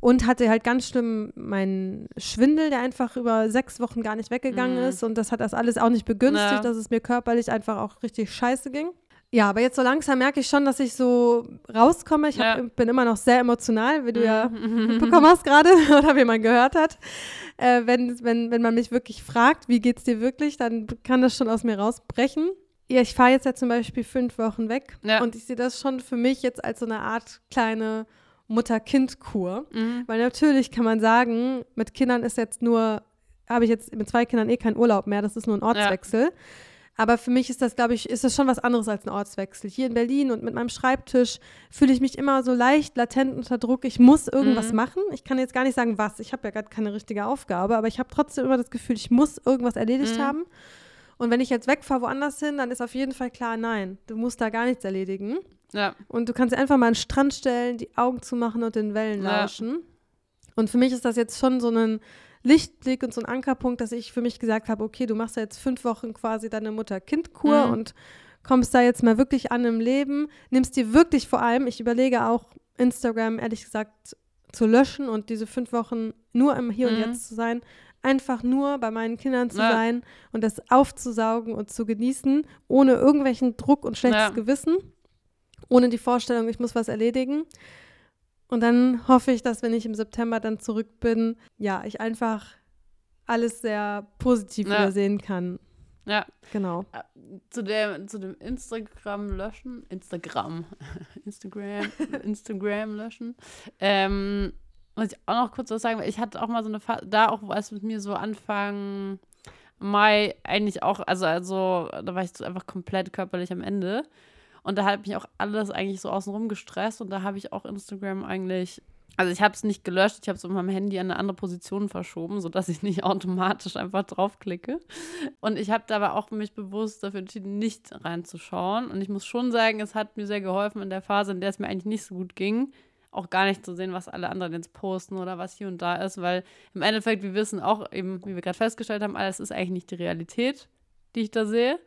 Und hatte halt ganz schlimm meinen Schwindel, der einfach über sechs Wochen gar nicht weggegangen Mhm. ist. Und das hat das alles auch nicht begünstigt, Ja. dass es mir körperlich einfach auch richtig scheiße ging. Ja, aber jetzt so langsam merke ich schon, dass ich so rauskomme. Ich hab, Ja. bin immer noch sehr emotional, wie du ja Mhm. mitbekommen hast gerade oder wie man gehört hat. Äh, wenn, wenn, wenn man mich wirklich fragt, wie geht's dir wirklich, dann kann das schon aus mir rausbrechen. Ja, ich fahre jetzt ja zum Beispiel fünf Wochen weg Ja. und ich sehe das schon für mich jetzt als so eine Art kleine Mutter-Kind-Kur. Mhm. Weil natürlich kann man sagen, mit Kindern ist jetzt nur, habe ich jetzt mit zwei Kindern eh keinen Urlaub mehr, das ist nur ein Ortswechsel. Aber für mich ist das, glaube ich, ist das schon was anderes als ein Ortswechsel. Hier in Berlin und mit meinem Schreibtisch fühle ich mich immer so leicht latent unter Druck. Ich muss irgendwas Mhm. machen. Ich kann jetzt gar nicht sagen, was. Ich habe ja gerade keine richtige Aufgabe, aber ich habe trotzdem immer das Gefühl, ich muss irgendwas erledigt Mhm. haben. Und wenn ich jetzt wegfahre woanders hin, dann ist auf jeden Fall klar, nein, du musst da gar nichts erledigen. Ja. Und du kannst dir einfach mal an den Strand stellen, die Augen zumachen und den Wellen Ja. lauschen. Und für mich ist das jetzt schon so ein Lichtblick und so ein Ankerpunkt, dass ich für mich gesagt habe, okay, du machst ja jetzt fünf Wochen quasi deine Mutter-Kind-Kur Mhm. und kommst da jetzt mal wirklich an im Leben, nimmst dir wirklich vor allem, ich überlege auch Instagram ehrlich gesagt zu löschen und diese fünf Wochen nur im Hier und Mhm. Jetzt zu sein, einfach nur bei meinen Kindern zu Ja. sein und das aufzusaugen und zu genießen, ohne irgendwelchen Druck und schlechtes Ja. Gewissen, ohne die Vorstellung, ich muss was erledigen. Und dann hoffe ich, dass wenn ich im September dann zurück bin, ja, ich einfach alles sehr positiv Ja. wieder sehen kann. Ja, Genau. zu, der, zu dem Instagram löschen, Instagram, Instagram, Instagram löschen. Ähm, muss ich auch noch kurz was sagen, weil ich hatte auch mal so eine Phase, da auch, als mit mir so Anfang Mai eigentlich auch, also, also da war ich so einfach komplett körperlich am Ende. Und da hat mich auch alles eigentlich so außenrum gestresst und da habe ich auch Instagram eigentlich, also ich habe es nicht gelöscht, ich habe es mit meinem Handy an eine andere Position verschoben, sodass ich nicht automatisch einfach draufklicke. Und ich habe da aber auch mich bewusst dafür entschieden, nicht reinzuschauen. Und ich muss schon sagen, es hat mir sehr geholfen in der Phase, in der es mir eigentlich nicht so gut ging, auch gar nicht zu sehen, was alle anderen jetzt posten oder was hier und da ist, weil im Endeffekt, wir wissen auch eben, wie wir gerade festgestellt haben, alles ist eigentlich nicht die Realität, die ich da sehe.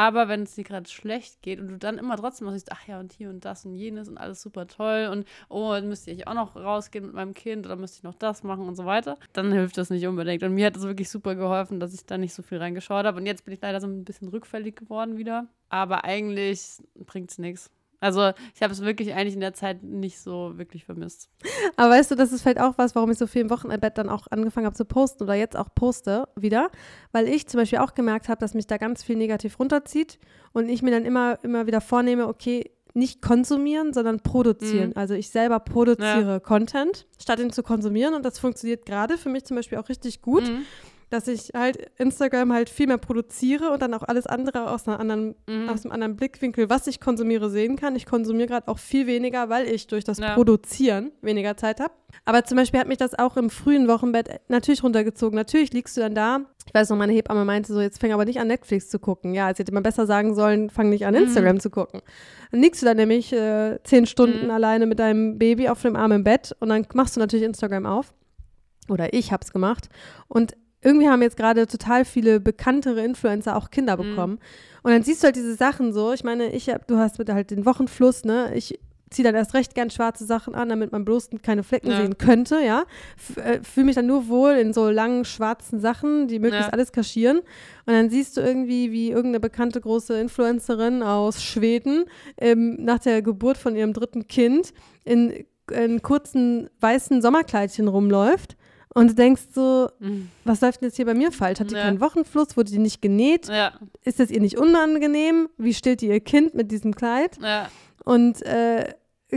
Aber wenn es dir gerade schlecht geht und du dann immer trotzdem noch siehst, ach ja, und hier und das und jenes und alles super toll und oh, dann müsste ich auch noch rausgehen mit meinem Kind oder müsste ich noch das machen und so weiter, dann hilft das nicht unbedingt. Und mir hat es wirklich super geholfen, dass ich da nicht so viel reingeschaut habe. Und jetzt bin ich leider so ein bisschen rückfällig geworden wieder. Aber eigentlich bringt es nichts. Also ich habe es wirklich eigentlich in der Zeit nicht so wirklich vermisst. Aber weißt du, das ist vielleicht auch was, warum ich so viel im Wochenendbett dann auch angefangen habe zu posten oder jetzt auch poste wieder, weil ich zum Beispiel auch gemerkt habe, dass mich da ganz viel negativ runterzieht und ich mir dann immer, immer wieder vornehme, okay, nicht konsumieren, sondern produzieren. Mhm. Also ich selber produziere Content, statt ihn zu konsumieren und das funktioniert gerade für mich zum Beispiel auch richtig gut. Mhm. Dass ich halt Instagram halt viel mehr produziere und dann auch alles andere aus, einer anderen, Mhm. aus einem anderen Blickwinkel, was ich konsumiere, sehen kann. Ich konsumiere gerade auch viel weniger, weil ich durch das Ja. Produzieren weniger Zeit habe. Aber zum Beispiel hat mich das auch im frühen Wochenbett natürlich runtergezogen. Natürlich liegst du dann da. Ich weiß noch, meine Hebamme meinte so, jetzt fäng aber nicht an Netflix zu gucken. Ja, sie hätte mal besser sagen sollen, fang nicht an Mhm. Instagram zu gucken. Dann liegst du dann nämlich äh, zehn Stunden Mhm. alleine mit deinem Baby auf dem Arm im Bett und dann machst du natürlich Instagram auf. Oder ich hab's gemacht. Und irgendwie haben jetzt gerade total viele bekanntere Influencer auch Kinder Mhm. bekommen. Und dann siehst du halt diese Sachen so. Ich meine, ich hab, du hast mit halt den Wochenfluss, ne? Ich ziehe dann erst recht gern schwarze Sachen an, damit man bloß keine Flecken Ja. sehen könnte, ja. Äh, Fühle mich dann nur wohl in so langen schwarzen Sachen, die möglichst Ja. alles kaschieren. Und dann siehst du irgendwie, wie irgendeine bekannte große Influencerin aus Schweden ähm, nach der Geburt von ihrem dritten Kind in, in kurzen weißen Sommerkleidchen rumläuft. Und du denkst so, Mhm. was läuft denn jetzt hier bei mir falsch? Hat die Ja. keinen Wochenfluss? Wurde die nicht genäht? Ja, Ist es ihr nicht unangenehm? Wie stillt die ihr Kind mit diesem Kleid? ja. Und äh,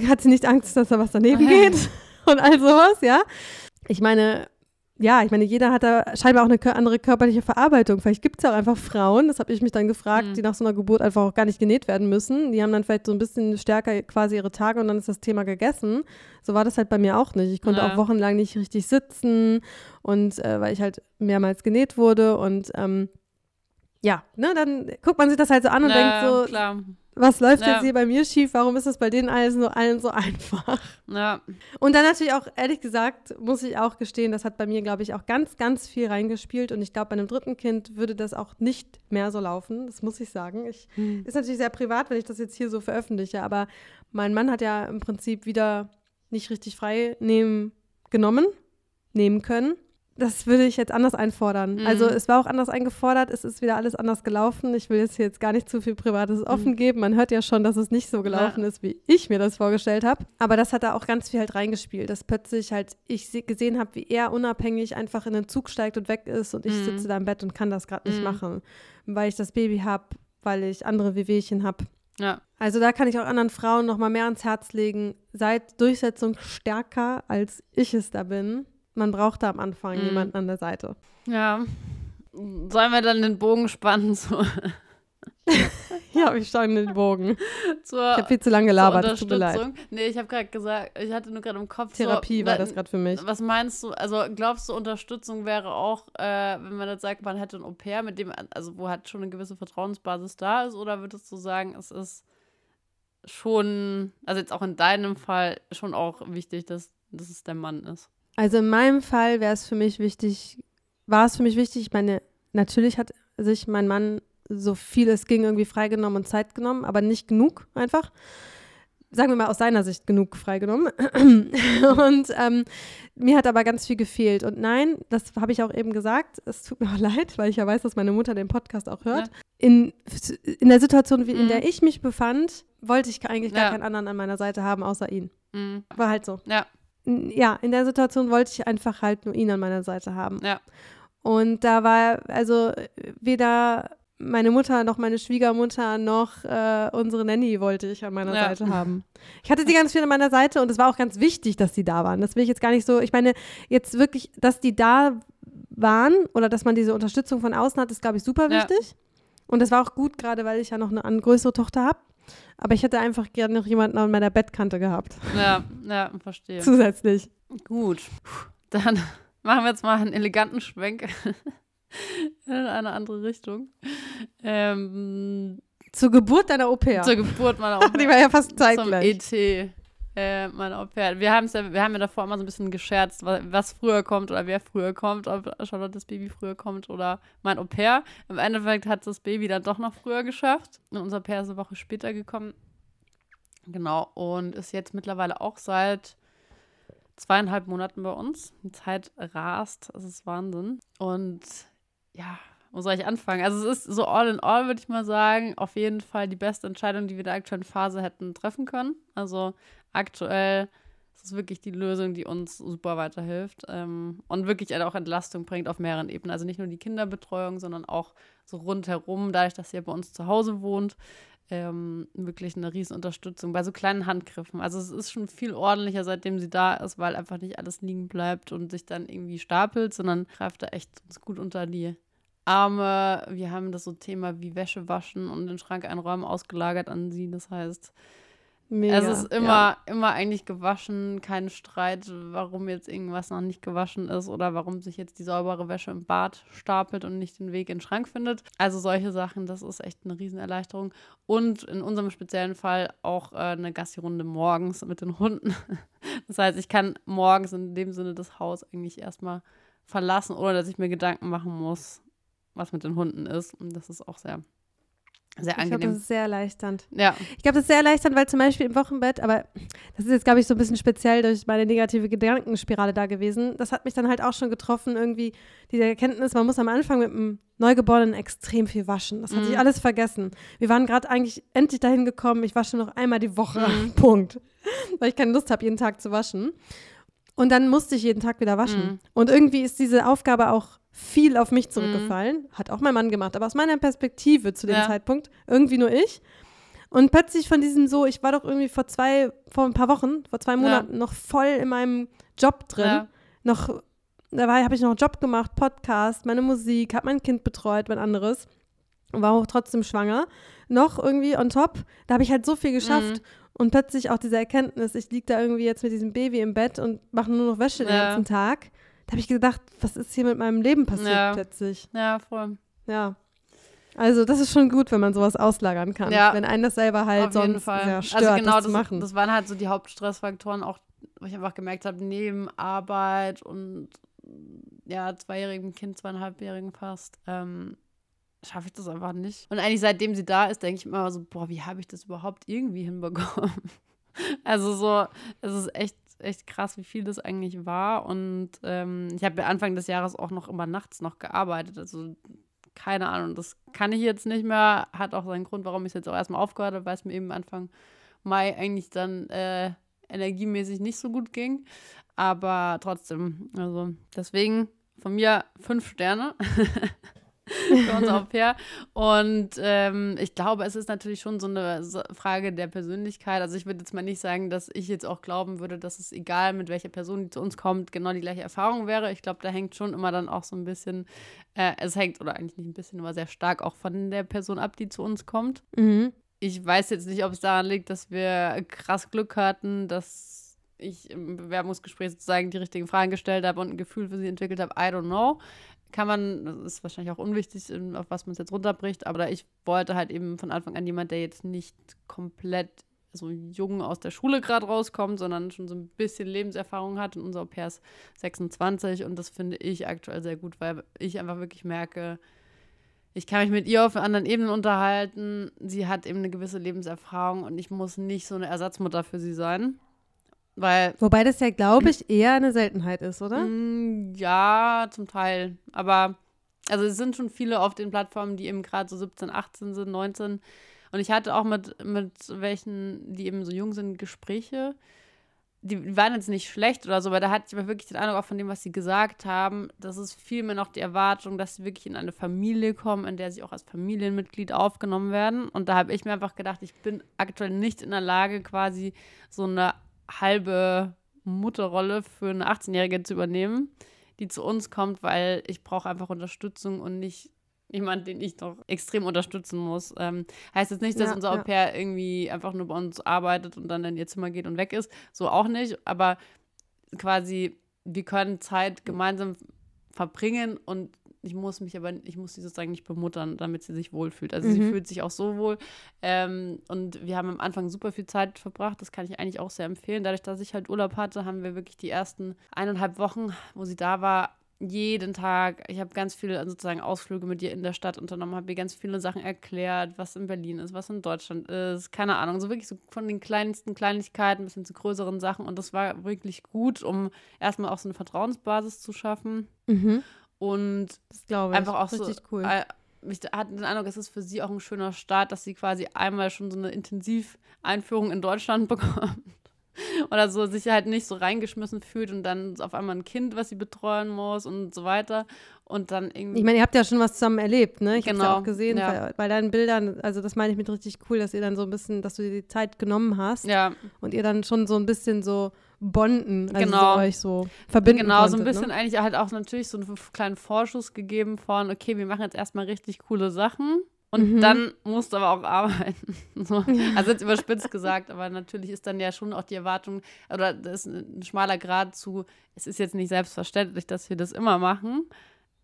hat sie nicht Angst, dass da was daneben geht? Und all sowas, ja? Ich meine, ja, ich meine, jeder hat da scheinbar auch eine andere körperliche Verarbeitung. Vielleicht gibt es ja auch einfach Frauen, das habe ich mich dann gefragt, Mhm. die nach so einer Geburt einfach auch gar nicht genäht werden müssen. Die haben dann vielleicht so ein bisschen stärker quasi ihre Tage und dann ist das Thema gegessen. So war das halt bei mir auch nicht. Ich konnte Ja. auch wochenlang nicht richtig sitzen und äh, weil ich halt mehrmals genäht wurde und ähm, ja, ne, dann guckt man sich das halt so an und ja, denkt so, klar. Was läuft Ja. jetzt hier bei mir schief? Warum ist das bei denen alles nur allen so einfach? Ja, Und dann natürlich auch, ehrlich gesagt, muss ich auch gestehen, das hat bei mir, glaube ich, auch ganz, ganz viel reingespielt. Und ich glaube, bei einem dritten Kind würde das auch nicht mehr so laufen. Das muss ich sagen. Ich, ist natürlich sehr privat, wenn ich das jetzt hier so veröffentliche. Aber mein Mann hat ja im Prinzip wieder nicht richtig frei nehmen, genommen, nehmen können. Das würde ich jetzt anders einfordern. Mhm. Also es war auch anders eingefordert, es ist wieder alles anders gelaufen. Ich will jetzt hier jetzt gar nicht zu viel Privates offen geben. Man hört ja schon, dass es nicht so gelaufen Ja. ist, wie ich mir das vorgestellt habe. Aber das hat da auch ganz viel halt reingespielt, dass plötzlich halt ich se- gesehen habe, wie er unabhängig einfach in den Zug steigt und weg ist und ich Mhm. sitze da im Bett und kann das gerade nicht Mhm. machen, weil ich das Baby habe, weil ich andere Wehwehchen habe. ja. Also da kann ich auch anderen Frauen noch mal mehr ans Herz legen. Seid Durchsetzung stärker, als ich es da bin. Man braucht da am Anfang Mhm. jemanden an der Seite. Ja. Sollen wir dann den Bogen spannen zu, Ja, ich in den Bogen. zur, Ich habe viel zu lange gelabert, tut mir leid. Nee, ich habe gerade gesagt, ich hatte nur gerade im Kopf Therapie so, war wa- das gerade für mich. Was meinst du, also glaubst du, Unterstützung wäre auch, äh, wenn man jetzt sagt, man hätte ein Au-pair, mit dem, also wo halt schon eine gewisse Vertrauensbasis da ist, oder würdest du sagen, es ist schon, also jetzt auch in deinem Fall, schon auch wichtig, dass, dass es der Mann ist? Also in meinem Fall wäre es für mich wichtig, war es für mich wichtig, ich meine, natürlich hat sich mein Mann so viel es ging irgendwie freigenommen und Zeit genommen, aber nicht genug einfach. Sagen wir mal aus seiner Sicht genug freigenommen. und ähm, mir hat aber ganz viel gefehlt. Und nein, das habe ich auch eben gesagt, es tut mir auch leid, weil ich ja weiß, dass meine Mutter den Podcast auch hört. Ja. In, in der Situation, wie, in Mhm. der ich mich befand, wollte ich eigentlich gar Ja. keinen anderen an meiner Seite haben, außer ihn. Mhm. War halt so Ja, ja, in der Situation wollte ich einfach halt nur ihn an meiner Seite haben. ja. Und da war also weder meine Mutter noch meine Schwiegermutter noch äh, unsere Nanny wollte ich an meiner ja. Seite haben. Ich hatte die ganz viel an meiner Seite und es war auch ganz wichtig, dass die da waren. Das will ich jetzt gar nicht so, ich meine, jetzt wirklich, dass die da waren oder dass man diese Unterstützung von außen hat, ist, glaube ich, super wichtig. Ja. Und das war auch gut, gerade weil ich ja noch eine, eine größere Tochter habe. Aber ich hätte einfach gerne noch jemanden an meiner Bettkante gehabt. Ja, ja, verstehe. Zusätzlich. Gut. Dann machen wir jetzt mal einen eleganten Schwenk in eine andere Richtung. Ähm, zur Geburt deiner Au pair. Zur Geburt meiner Au pair. Die war ja fast zeitgleich. Zum ET. Äh, meine Au pair. Wir, ja, wir haben ja davor immer so ein bisschen gescherzt, was, was früher kommt oder wer früher kommt, ob Charlottes Baby früher kommt oder mein Au pair. Im Endeffekt hat das Baby dann doch noch früher geschafft. Und unser Pair ist eine Woche später gekommen. Genau. Und ist jetzt mittlerweile auch seit zweieinhalb Monaten bei uns. Die Zeit rast. Es ist Wahnsinn. Und ja, wo soll ich anfangen? Also es ist so all in all, würde ich mal sagen, auf jeden Fall die beste Entscheidung, die wir in der aktuellen Phase hätten treffen können. Also aktuell ist es wirklich die Lösung, die uns super weiterhilft ähm, und wirklich halt auch Entlastung bringt auf mehreren Ebenen. Also nicht nur die Kinderbetreuung, sondern auch so rundherum, dadurch, dass sie bei uns zu Hause wohnt, ähm, wirklich eine riesen Unterstützung bei so kleinen Handgriffen. Also es ist schon viel ordentlicher, seitdem sie da ist, weil einfach nicht alles liegen bleibt und sich dann irgendwie stapelt, sondern greift da echt uns gut unter die Arme. Wir haben das so Thema wie Wäsche waschen und den Schrank einräumen ausgelagert an sie. Das heißt, Mega, es ist immer, ja. immer eigentlich gewaschen, kein Streit, warum jetzt irgendwas noch nicht gewaschen ist oder warum sich jetzt die saubere Wäsche im Bad stapelt und nicht den Weg in den Schrank findet. Also solche Sachen, das ist echt eine Riesenerleichterung. Und in unserem speziellen Fall auch äh, eine Gassi-Runde morgens mit den Hunden. Das heißt, ich kann morgens in dem Sinne das Haus eigentlich erstmal verlassen, ohne dass ich mir Gedanken machen muss, was mit den Hunden ist. Und das ist auch sehr, sehr angenehm. Ich glaube, das ist sehr erleichternd. Ja. Ich glaube, das ist sehr erleichternd, weil zum Beispiel im Wochenbett, aber das ist jetzt, glaube ich, so ein bisschen speziell durch meine negative Gedankenspirale da gewesen. Das hat mich dann halt auch schon getroffen, irgendwie diese Erkenntnis, man muss am Anfang mit einem Neugeborenen extrem viel waschen. Das hat mhm. sich alles vergessen. Wir waren gerade eigentlich endlich dahin gekommen, ich wasche noch einmal die Woche. Mhm. Punkt. Weil ich keine Lust habe, jeden Tag zu waschen. Und dann musste ich jeden Tag wieder waschen. Mhm. Und irgendwie ist diese Aufgabe auch viel auf mich zurückgefallen. Mhm. Hat auch mein Mann gemacht, aber aus meiner Perspektive zu dem ja. Zeitpunkt irgendwie nur ich. Und plötzlich von diesem so, ich war doch irgendwie vor zwei, vor ein paar Wochen, vor zwei Monaten ja. noch voll in meinem Job drin. Ja. Noch, da habe ich noch einen Job gemacht, Podcast, meine Musik, habe mein Kind betreut, mein anderes. Und war auch trotzdem schwanger. Noch irgendwie on top. Da habe ich halt so viel geschafft. Mhm. Und plötzlich auch diese Erkenntnis, ich liege da irgendwie jetzt mit diesem Baby im Bett und mache nur noch Wäsche ja. den ganzen Tag. Da habe ich gedacht, was ist hier mit meinem Leben passiert ja. plötzlich? Ja, voll. Ja. Also das ist schon gut, wenn man sowas auslagern kann. Ja. Wenn einen das selber halt Auf sonst sehr also stört, also genau, das, das, machen. Das waren halt so die Hauptstressfaktoren, auch wo ich einfach gemerkt habe, neben Arbeit und ja, zweijährigem Kind, zweieinhalbjährigen fast, ähm, schaffe ich das einfach nicht. Und eigentlich seitdem sie da ist, denke ich immer so, boah, wie habe ich das überhaupt irgendwie hinbekommen? also so, es ist echt, echt krass, wie viel das eigentlich war. Und ähm, ich habe ja Anfang des Jahres auch noch immer nachts noch gearbeitet. Also keine Ahnung, das kann ich jetzt nicht mehr. Hat auch seinen Grund, warum ich es jetzt auch erstmal aufgehört habe, weil es mir eben Anfang Mai eigentlich dann äh, energiemäßig nicht so gut ging. Aber trotzdem, also deswegen von mir fünf Sterne. für unser Au pair. Und ähm, ich glaube, es ist natürlich schon so eine Frage der Persönlichkeit. Also ich würde jetzt mal nicht sagen, dass ich jetzt auch glauben würde, dass es egal, mit welcher Person die zu uns kommt, genau die gleiche Erfahrung wäre. Ich glaube, da hängt schon immer dann auch so ein bisschen, äh, es hängt, oder eigentlich nicht ein bisschen, aber sehr stark auch von der Person ab, die zu uns kommt. Mhm. Ich weiß jetzt nicht, ob es daran liegt, dass wir krass Glück hatten, dass ich im Bewerbungsgespräch sozusagen die richtigen Fragen gestellt habe und ein Gefühl für sie entwickelt habe. I don't know kann man, das ist wahrscheinlich auch unwichtig, auf was man es jetzt runterbricht, aber ich wollte halt eben von Anfang an jemand, der jetzt nicht komplett so jung aus der Schule gerade rauskommt, sondern schon so ein bisschen Lebenserfahrung hat. Und unser Au pair ist 26 und das finde ich aktuell sehr gut, weil ich einfach wirklich merke, ich kann mich mit ihr auf anderen Ebenen unterhalten. Sie hat eben eine gewisse Lebenserfahrung und ich muss nicht so eine Ersatzmutter für sie sein. Weil, Wobei das ja, glaube ich, eher eine Seltenheit ist, oder? Mm, ja, zum Teil. Aber also es sind schon viele auf den Plattformen, die eben gerade so 17, 18 sind, 19. Und ich hatte auch mit, mit welchen, die eben so jung sind, Gespräche. die waren jetzt nicht schlecht oder so, aber da hatte ich aber wirklich den Eindruck auch von dem, was sie gesagt haben, das ist vielmehr noch die Erwartung, dass sie wirklich in eine Familie kommen, in der sie auch als Familienmitglied aufgenommen werden. Und da habe ich mir einfach gedacht, ich bin aktuell nicht in der Lage, quasi so eine halbe Mutterrolle für eine 18-Jährige zu übernehmen, die zu uns kommt, weil ich brauche einfach Unterstützung und nicht jemand, den ich doch extrem unterstützen muss. Ähm, heißt jetzt nicht, dass ja, unser Au pair irgendwie einfach nur bei uns arbeitet und dann in ihr Zimmer geht und weg ist. So auch nicht. Aber quasi, wir können Zeit gemeinsam verbringen und ich muss mich aber, ich muss sie sozusagen nicht bemuttern, damit sie sich wohlfühlt. Also mhm. sie fühlt sich auch so wohl. Ähm, und wir haben am Anfang super viel Zeit verbracht. Das kann ich eigentlich auch sehr empfehlen. Dadurch, dass ich halt Urlaub hatte, haben wir wirklich die ersten eineinhalb Wochen, wo sie da war, jeden Tag, ich habe ganz viele sozusagen Ausflüge mit ihr in der Stadt unternommen, habe ihr ganz viele Sachen erklärt, was in Berlin ist, was in Deutschland ist, keine Ahnung, so wirklich so von den kleinsten Kleinigkeiten bis hin zu größeren Sachen und das war wirklich gut, um erstmal auch so eine Vertrauensbasis zu schaffen mhm. Und das glaube ich, einfach auch richtig so, cool. Äh, ich hatte den Eindruck, es ist für sie auch ein schöner Start, dass sie quasi einmal schon so eine Intensiveinführung in Deutschland bekommt oder so sich halt nicht so reingeschmissen fühlt und dann auf einmal ein Kind, was sie betreuen muss und so weiter. Und dann irgendwie. Ich meine, ihr habt ja schon was zusammen erlebt, ne? Ich genau. habe ja auch gesehen, ja. Bei, bei, deinen Bildern, also das meine ich mit richtig cool, dass ihr dann so ein bisschen, dass du dir die Zeit genommen hast ja. und ihr dann schon so ein bisschen so bonden, also genau. so euch so verbinden Genau, konntet, so ein bisschen ne? eigentlich halt auch natürlich so einen kleinen Vorschuss gegeben von, okay, wir machen jetzt erstmal richtig coole Sachen und mhm. dann musst du aber auch arbeiten. so. Also jetzt überspitzt gesagt, aber natürlich ist dann ja schon auch die Erwartung, oder das ist ein schmaler Grad zu, es ist jetzt nicht selbstverständlich, dass wir das immer machen.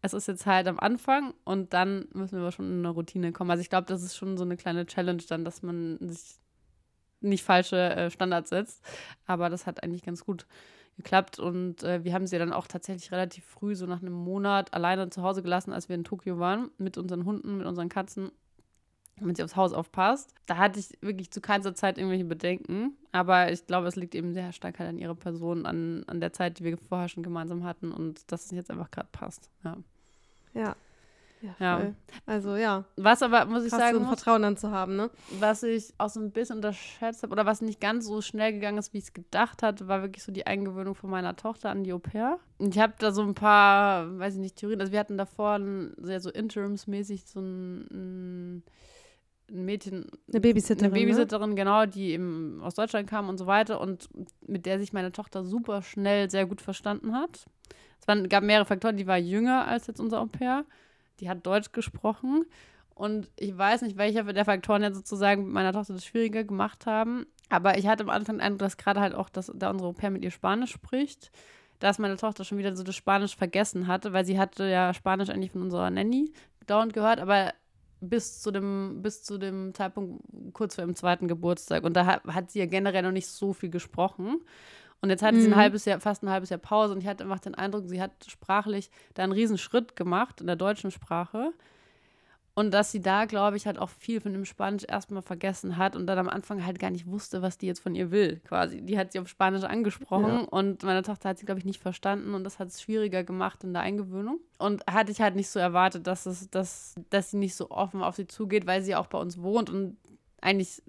Es ist jetzt halt am Anfang und dann müssen wir aber schon in eine Routine kommen. Also ich glaube, das ist schon so eine kleine Challenge dann, dass man sich nicht falsche äh, Standards setzt. Aber das hat eigentlich ganz gut geklappt und äh, wir haben sie dann auch tatsächlich relativ früh, so nach einem Monat, alleine zu Hause gelassen, als wir in Tokio waren, mit unseren Hunden, mit unseren Katzen, damit sie aufs Haus aufpasst. Da hatte ich wirklich zu keiner Zeit irgendwelche Bedenken, aber ich glaube, es liegt eben sehr stark halt an ihrer Person, an, an der Zeit, die wir vorher schon gemeinsam hatten und dass es jetzt einfach gerade passt. Ja. Ja. Ja, ja. Also ja. Was aber, muss ich Hast sagen, so ein Vertrauen dann zu haben, ne? Was ich auch so ein bisschen unterschätzt habe oder was nicht ganz so schnell gegangen ist, wie ich es gedacht hatte, war wirklich so die Eingewöhnung von meiner Tochter an die Au pair. Und ich habe da so ein paar, weiß ich nicht, Theorien. Also wir hatten davor ein, sehr so interimsmäßig so ein, ein ein Mädchen, eine Babysitterin, eine Babysitterin, ne? genau, die eben aus Deutschland kam und so weiter und mit der sich meine Tochter super schnell sehr gut verstanden hat. Es waren, gab mehrere Faktoren, die war jünger als jetzt unser Au pair die hat Deutsch gesprochen. Und ich weiß nicht, welcher der Faktoren jetzt sozusagen mit meiner Tochter das schwieriger gemacht haben. Aber ich hatte am Anfang den Eindruck, dass gerade halt auch, dass da unsere Au-pair mit ihr Spanisch spricht, dass meine Tochter schon wieder so das Spanisch vergessen hatte, weil sie hatte ja Spanisch eigentlich von unserer Nanny dauernd gehört, aber bis zu dem, bis zu dem Zeitpunkt kurz vor ihrem zweiten Geburtstag. Und da hat, hat sie ja generell noch nicht so viel gesprochen. Und jetzt hatte mhm. sie ein mhm. halbes Jahr, fast ein halbes Jahr Pause und ich hatte einfach den Eindruck, sie hat sprachlich da einen riesen Schritt gemacht in der deutschen Sprache. Und dass sie da, glaube ich, halt auch viel von dem Spanisch erstmal vergessen hat und dann am Anfang halt gar nicht wusste, was die jetzt von ihr will, quasi. Die hat sie auf Spanisch angesprochen ja. und meine Tochter hat sie, glaube ich, nicht verstanden und das hat es schwieriger gemacht in der Eingewöhnung. Und hatte ich halt nicht so erwartet, dass, es, dass, dass sie nicht so offen auf sie zugeht, weil sie auch bei uns wohnt und eigentlich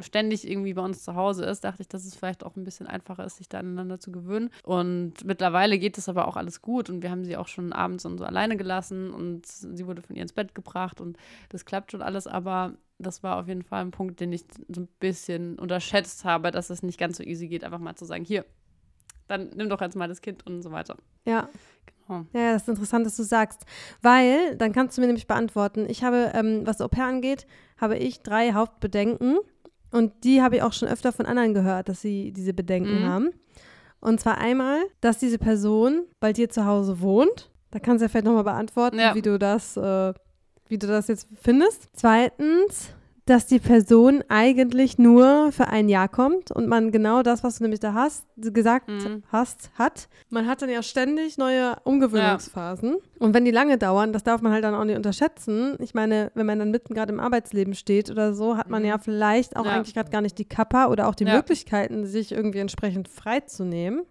ständig irgendwie bei uns zu Hause ist, dachte ich, dass es vielleicht auch ein bisschen einfacher ist, sich da aneinander zu gewöhnen. Und mittlerweile geht es aber auch alles gut und wir haben sie auch schon abends und so alleine gelassen und sie wurde von ihr ins Bett gebracht und das klappt schon alles, aber das war auf jeden Fall ein Punkt, den ich so ein bisschen unterschätzt habe, dass es nicht ganz so easy geht, einfach mal zu sagen, hier, dann nimm doch jetzt mal das Kind und so weiter. Ja. Genau. Ja, das ist interessant, dass du sagst, weil, dann kannst du mir nämlich beantworten, ich habe, ähm, was Au pair angeht, habe ich drei Hauptbedenken. Und die habe ich auch schon öfter von anderen gehört, dass sie diese Bedenken mhm. haben. Und zwar einmal, dass diese Person bei dir zu Hause wohnt. Da kannst du ja vielleicht nochmal beantworten, ja. wie du das, äh, wie du das jetzt findest. Zweitens, dass die Person eigentlich nur für ein Jahr kommt und man genau das, was du nämlich da hast, gesagt mhm. hast, hat. Man hat dann ja ständig neue Umgewöhnungsphasen. Ja. Und wenn die lange dauern, das darf man halt dann auch nicht unterschätzen. Ich meine, wenn man dann mitten gerade im Arbeitsleben steht oder so, hat man mhm. ja vielleicht auch ja. eigentlich gerade gar nicht die Kappa oder auch die ja. Möglichkeiten, sich irgendwie entsprechend freizunehmen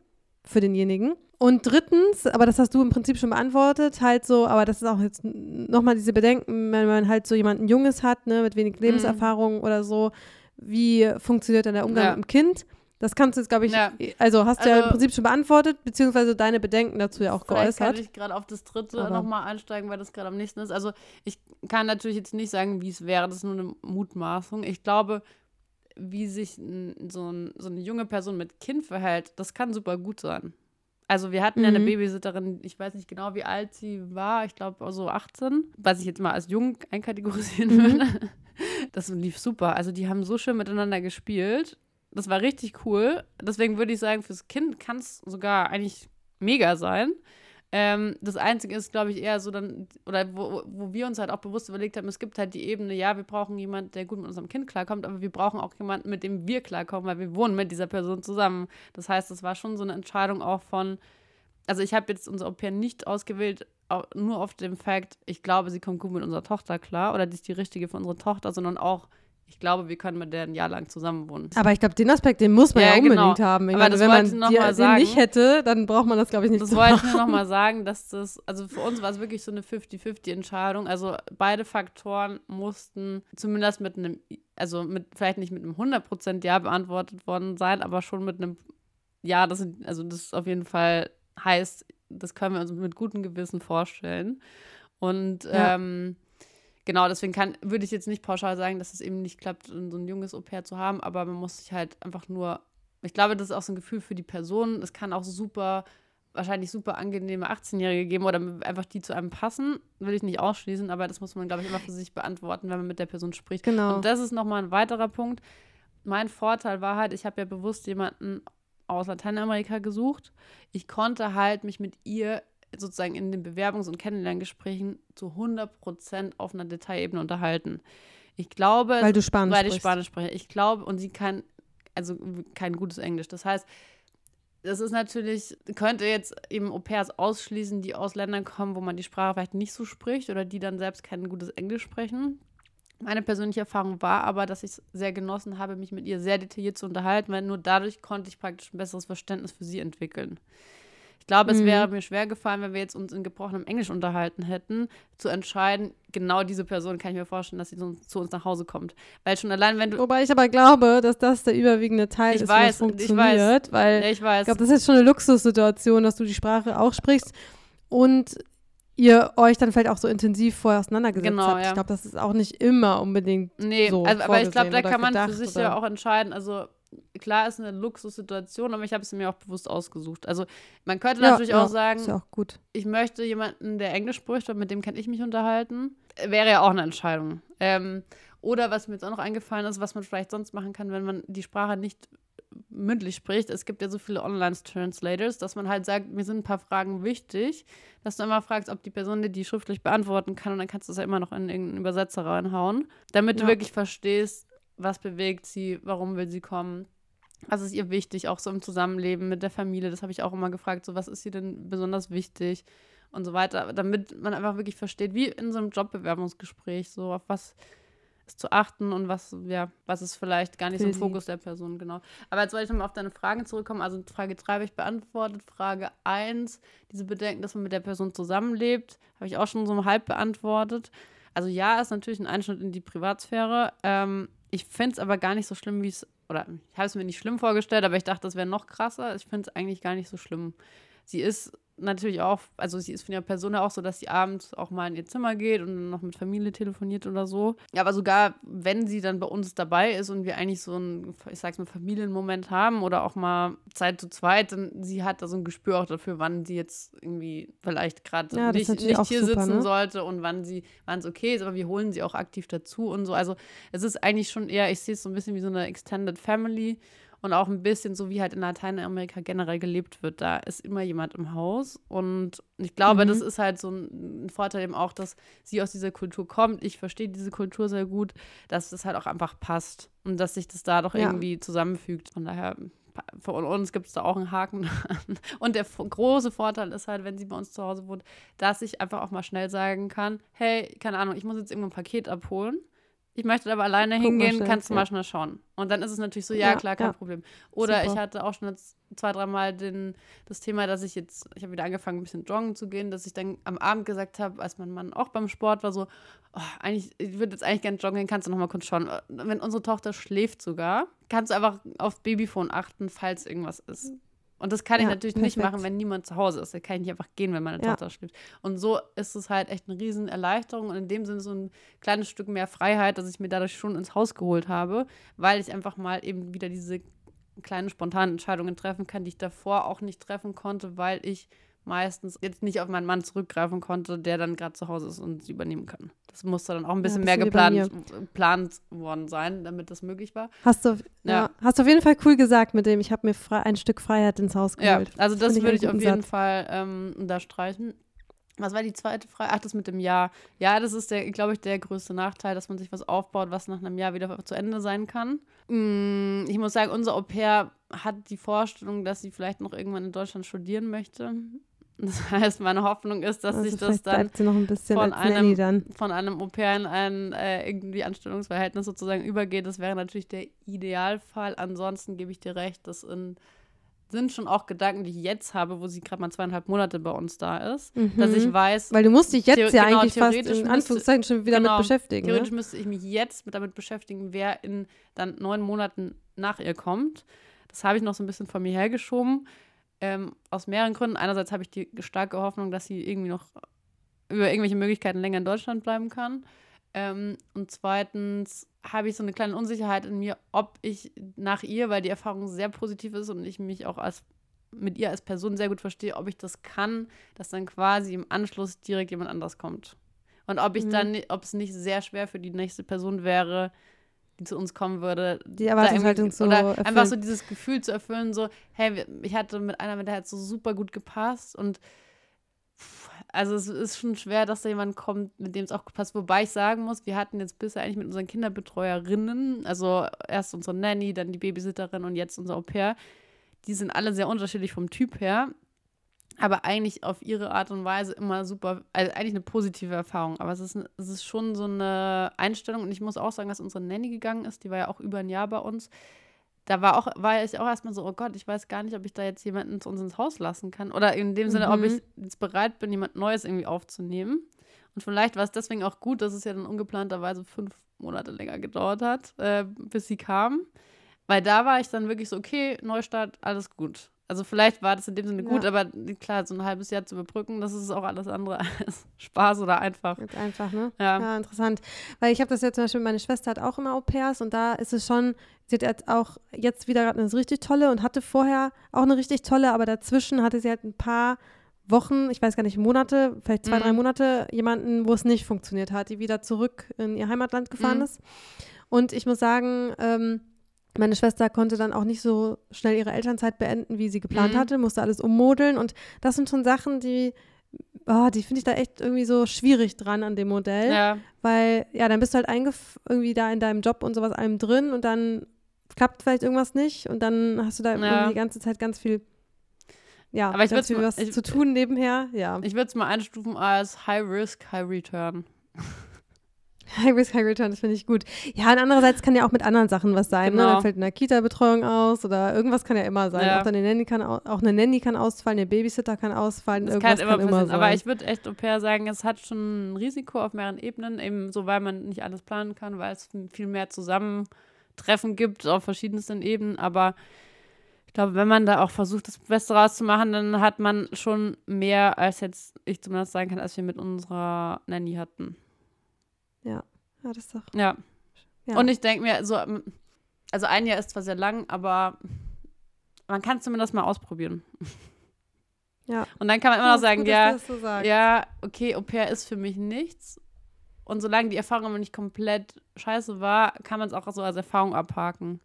für denjenigen. Und drittens, aber das hast du im Prinzip schon beantwortet, halt so, aber das ist auch jetzt nochmal diese Bedenken, wenn man halt so jemanden Junges hat, ne, mit wenig mhm. Lebenserfahrung mhm. oder so, wie funktioniert dann der Umgang ja. mit dem Kind? Das kannst du jetzt, glaube ich, Ja. also hast du ja im Also- Prinzip schon beantwortet, beziehungsweise deine Bedenken dazu ja auch Vielleicht kann geäußert. ich gerade auf das dritte nochmal einsteigen, weil das gerade am nächsten ist. Also ich kann natürlich jetzt nicht sagen, wie es wäre, das ist nur eine Mutmaßung. Ich glaube, wie sich so, ein, so eine junge Person mit Kind verhält, das kann super gut sein. Also wir hatten ja eine Mhm. Babysitterin, ich weiß nicht genau, wie alt sie war, ich glaube so 18, was ich jetzt mal als jung einkategorisieren Mhm. würde. Das lief super. Also die haben so schön miteinander gespielt. Das war richtig cool. Deswegen würde ich sagen, fürs Kind kann es sogar eigentlich mega sein. Ähm, das Einzige ist, glaube ich, eher so dann, oder wo, wo wir uns halt auch bewusst überlegt haben, es gibt halt die Ebene, ja, wir brauchen jemanden, der gut mit unserem Kind klarkommt, aber wir brauchen auch jemanden, mit dem wir klarkommen, weil wir wohnen mit dieser Person zusammen. Das heißt, es war schon so eine Entscheidung auch von, also ich habe jetzt unser Au pair nicht ausgewählt, au- nur auf dem Fakt, ich glaube, sie kommt gut mit unserer Tochter klar oder die ist die richtige für unsere Tochter, sondern auch, ich glaube, wir können mit der ein Jahr lang zusammen wohnen. Aber ich glaube, den Aspekt, den muss man ja, Ja, unbedingt genau. haben. Ich Aber meine, das wenn man noch die, mal den sagen. nicht hätte, dann braucht man das, glaube ich, nicht Das zu wollte ich machen. nur nochmal sagen, dass das, also für uns war es wirklich so eine 50-50-Entscheidung. Also beide Faktoren mussten zumindest mit einem, also mit, vielleicht nicht mit einem 100% Ja beantwortet worden sein, aber schon mit einem Ja, das, also das ist auf jeden Fall heißt, das können wir uns mit gutem Gewissen vorstellen. Und Ja. ähm, genau, deswegen kann, würde ich jetzt nicht pauschal sagen, dass es eben nicht klappt, so ein junges Au-pair zu haben, aber man muss sich halt einfach nur, ich glaube, das ist auch so ein Gefühl für die Person. Es kann auch super, wahrscheinlich super angenehme 18-Jährige geben oder einfach die zu einem passen, will ich nicht ausschließen, aber das muss man, glaube ich, immer für sich beantworten, wenn man mit der Person spricht. Genau. Und das ist nochmal ein weiterer Punkt. Mein Vorteil war halt, ich habe ja bewusst jemanden aus Lateinamerika gesucht. Ich konnte halt mich mit ihr sozusagen in den Bewerbungs- und Kennenlerngesprächen zu 100% auf einer Detailebene unterhalten. Ich glaube, Weil du Spanisch weil ich. Spanisch spreche. Ich glaube, und sie kann, also kein gutes Englisch. Das heißt, das ist natürlich, könnte jetzt eben Au-pairs ausschließen, die aus Ländern kommen, wo man die Sprache vielleicht nicht so spricht oder die dann selbst kein gutes Englisch sprechen. Meine persönliche Erfahrung war aber, dass ich es sehr genossen habe, mich mit ihr sehr detailliert zu unterhalten, weil nur dadurch konnte ich praktisch ein besseres Verständnis für sie entwickeln. Ich glaube, es Mhm. wäre mir schwer gefallen, wenn wir jetzt uns in gebrochenem Englisch unterhalten hätten, zu entscheiden, genau diese Person kann ich mir vorstellen, dass sie zu uns, zu uns nach Hause kommt. Weil schon allein, wenn du. Wobei ich aber glaube, dass das der überwiegende Teil Ich ist, weiß, was ich weiß. funktioniert, weil Ja, ich weiß. ich glaube, das ist schon eine Luxussituation, dass du die Sprache auch sprichst und ihr euch dann vielleicht auch so intensiv vorher auseinandergesetzt Genau, habt. ja. Ich glaube, das ist auch nicht immer unbedingt Nee, so also, aber ich glaube, da kann man für sich ja auch entscheiden. Also klar ist eine Luxussituation, aber ich habe es mir auch bewusst ausgesucht. Also man könnte Ja, natürlich ja, auch sagen, Ist ja auch gut. ich möchte jemanden, der Englisch spricht, und mit dem kann ich mich unterhalten. Wäre ja auch eine Entscheidung. Ähm, oder was mir jetzt auch noch eingefallen ist, was man vielleicht sonst machen kann, wenn man die Sprache nicht mündlich spricht. Es gibt ja so viele Online-Translators, dass man halt sagt, mir sind ein paar Fragen wichtig, dass du immer fragst, ob die Person dir die schriftlich beantworten kann und dann kannst du es ja immer noch in irgendeinen Übersetzer reinhauen, damit du Ja. wirklich verstehst, was bewegt sie, warum will sie kommen. Was ist ihr wichtig, auch so im Zusammenleben mit der Familie? Das habe ich auch immer gefragt. So, was ist ihr denn besonders wichtig und so weiter, damit man einfach wirklich versteht, wie in so einem Jobbewerbungsgespräch, so auf was ist zu achten und was, ja, was ist vielleicht gar nicht so im. Fokus der Person, genau. Aber jetzt wollte ich nochmal auf deine Fragen zurückkommen. Also Frage 3 habe ich beantwortet. Frage 1, diese Bedenken, dass man mit der Person zusammenlebt, habe ich auch schon so halb beantwortet. Also ja, ist natürlich ein Einschnitt in die Privatsphäre. Ähm, ich finde es aber gar nicht so schlimm, wie es, oder ich habe es mir nicht schlimm vorgestellt, aber ich dachte, das wäre noch krasser. Ich finde es eigentlich gar nicht so schlimm. Sie ist natürlich auch, also sie ist von ihrer Person auch so, dass sie abends auch mal in ihr Zimmer geht und dann noch mit Familie telefoniert oder so. Ja, aber sogar wenn sie dann bei uns dabei ist und wir eigentlich so einen, ich sag's mal, Familienmoment haben oder auch mal Zeit zu zweit, dann sie hat da so ein Gespür auch dafür, wann sie jetzt irgendwie vielleicht gerade Ja, nicht, nicht hier super, sitzen ne? sollte und wann sie, wann es okay ist, aber wir holen sie auch aktiv dazu und so. Also es ist eigentlich schon eher, ich sehe es so ein bisschen wie so eine Extended Family und auch ein bisschen so, wie halt in Lateinamerika generell gelebt wird. Da ist immer jemand im Haus. Und ich glaube, Mhm. das ist halt so ein, Vorteil eben auch, dass sie aus dieser Kultur kommt. Ich verstehe diese Kultur sehr gut, dass das halt auch einfach passt und dass sich das da doch Ja. irgendwie zusammenfügt. Von daher, von uns gibt es da auch einen Haken. Und der große Vorteil ist halt, wenn sie bei uns zu Hause wohnt, dass ich einfach auch mal schnell sagen kann, hey, keine Ahnung, ich muss jetzt irgendwo ein Paket abholen ich möchte aber alleine Guck hingehen, schnell, kannst du ja. mal schnell schauen. Und dann ist es natürlich so, ja, Ja, klar, kein ja. Problem. Oder Super. ich hatte auch schon jetzt zwei, dreimal das Thema, dass ich jetzt, ich habe wieder angefangen, ein bisschen joggen zu gehen, dass ich dann am Abend gesagt habe, als mein Mann auch beim Sport war, so, oh, eigentlich, ich würde jetzt eigentlich gerne joggen gehen, kannst du noch mal kurz schauen. Wenn unsere Tochter schläft sogar, kannst du einfach auf Babyphone achten, falls irgendwas ist. Und das kann ich Ja, natürlich nicht perfekt. machen, wenn niemand zu Hause ist. Da kann ich nicht einfach gehen, wenn meine Ja. Tochter schläft. Und so ist es halt echt eine riesen Erleichterung und in dem Sinne so ein kleines Stück mehr Freiheit, dass ich mir dadurch schon ins Haus geholt habe, weil ich einfach mal eben wieder diese kleinen spontanen Entscheidungen treffen kann, die ich davor auch nicht treffen konnte, weil ich meistens jetzt nicht auf meinen Mann zurückgreifen konnte, der dann gerade zu Hause ist und sie übernehmen kann. Das musste dann auch ein bisschen mehr bisschen wie bei geplant, geplant worden sein, damit das möglich war. Hast du, ja. Ja. hast du auf jeden Fall cool gesagt mit dem, ich habe mir frei, ein Stück Freiheit ins Haus Ja, geholt. also das Finde würde ich auf jeden Satz. Fall ähm, unterstreichen. Was war die zweite Frage? Ach, das mit dem Jahr. Ja, das ist der, glaube ich, der größte Nachteil, dass man sich was aufbaut, was nach einem Jahr wieder zu Ende sein kann. Mm, Ich muss sagen, unser Au pair hat die Vorstellung, dass sie vielleicht noch irgendwann in Deutschland studieren möchte. Das heißt, meine Hoffnung ist, dass Also sich das dann ein bisschen von Nanny dann. von einem Au in ein äh, irgendwie Anstellungsverhältnis sozusagen übergeht. Das wäre natürlich der Idealfall. Ansonsten gebe ich dir recht, das in, sind schon auch Gedanken, die ich jetzt habe, wo sie gerade mal zweieinhalb Monate bei uns da ist, dass Mhm. ich weiß, Weil du musst dich jetzt ja genau, eigentlich fast in müsste- Anführungszeichen schon wieder genau, mit beschäftigen. theoretisch Ne? müsste ich mich jetzt mit damit beschäftigen, wer in dann neun Monaten nach ihr kommt. Das habe ich noch so ein bisschen von mir hergeschoben. Ähm, aus mehreren Gründen. Einerseits habe ich die starke Hoffnung, dass sie irgendwie noch über irgendwelche Möglichkeiten länger in Deutschland bleiben kann. Ähm, und zweitens habe ich so eine kleine Unsicherheit in mir, ob ich nach ihr, weil die Erfahrung sehr positiv ist und ich mich auch als mit ihr als Person sehr gut verstehe, ob ich das kann, dass dann quasi im Anschluss direkt jemand anders kommt. Und ob ich Mhm. dann, ob es nicht sehr schwer für die nächste Person wäre, die zu uns kommen würde. Die Erwartungshaltung so Oder erfüllen. einfach so dieses Gefühl zu erfüllen, so, hey, ich hatte mit einer, mit der hat so super gut gepasst und also es ist schon schwer, dass da jemand kommt, mit dem es auch passt. Wobei ich sagen muss, wir hatten jetzt bisher eigentlich mit unseren Kinderbetreuerinnen, also erst unsere Nanny, dann die Babysitterin und jetzt unser Au pair, die sind alle sehr unterschiedlich vom Typ her, aber eigentlich auf ihre Art und Weise immer super, also eigentlich eine positive Erfahrung. Aber es ist, es ist schon so eine Einstellung und ich muss auch sagen, dass unsere Nanny gegangen ist, die war ja auch über ein Jahr bei uns. Da war auch, war ich auch erstmal so, oh Gott, ich weiß gar nicht, ob ich da jetzt jemanden zu uns ins Haus lassen kann. Oder in dem Sinne, ob Mhm. ich jetzt bereit bin, jemand Neues irgendwie aufzunehmen. Und vielleicht war es deswegen auch gut, dass es ja dann ungeplanterweise fünf Monate länger gedauert hat, äh, bis sie kam. Weil da war ich dann wirklich so, okay, Neustart, alles gut. Also vielleicht war das in dem Sinne gut, Ja. aber klar, so ein halbes Jahr zu überbrücken, das ist auch alles andere als Spaß oder einfach. Jetzt einfach, ne? Ja. Ja, interessant. Weil ich habe das jetzt zum Beispiel, meine Schwester hat auch immer Au pairs und da ist es schon, sie hat jetzt auch jetzt wieder gerade eine richtig tolle und hatte vorher auch eine richtig tolle, aber dazwischen hatte sie halt ein paar Wochen, ich weiß gar nicht, Monate, vielleicht zwei, Mhm. drei Monate, jemanden, wo es nicht funktioniert hat, die wieder zurück in ihr Heimatland gefahren Mhm. ist. Und ich muss sagen, ähm, meine Schwester konnte dann auch nicht so schnell ihre Elternzeit beenden, wie sie geplant Mhm. hatte, musste alles ummodeln und das sind schon Sachen, die, oh, die finde ich da echt irgendwie so schwierig dran an dem Modell. Ja, Weil, ja, dann bist du halt eingef irgendwie da in deinem Job und sowas allem drin und dann klappt vielleicht irgendwas nicht und dann hast du da Ja. irgendwie die ganze Zeit ganz viel, ja, Aber ich ganz viel was ich- zu tun nebenher. Ja. ich würde es mal einstufen als High Risk, High Return. High Risk, High Return, das finde ich gut. Ja, und andererseits kann ja auch mit anderen Sachen was sein. Ne? Genau. Dann fällt eine Kita-Betreuung aus oder irgendwas kann ja immer sein. Ja. Auch, eine Nanny kann, au- auch eine Nanny kann ausfallen, der Babysitter kann ausfallen, Das irgendwas kann immer passieren. sein. Aber ich würde echt Au pair sagen, es hat schon ein Risiko auf mehreren Ebenen, eben so, weil man nicht alles planen kann, weil es viel mehr Zusammentreffen gibt auf verschiedensten Ebenen. Aber ich glaube, wenn man da auch versucht, das Beste rauszumachen, dann hat man schon mehr, als jetzt ich zumindest sagen kann, als wir mit unserer Nanny hatten. Ja, das ist doch. Ja. Ja. Und ich denke mir, so, ähm, also ein Jahr ist zwar sehr lang, aber man kann es zumindest mal ausprobieren. Ja. Und dann kann man immer Ja, noch sagen, gut, ja, so ja, okay, Au pair ist für mich nichts. Und solange die Erfahrung aber nicht komplett scheiße war, kann man es auch so als Erfahrung abhaken.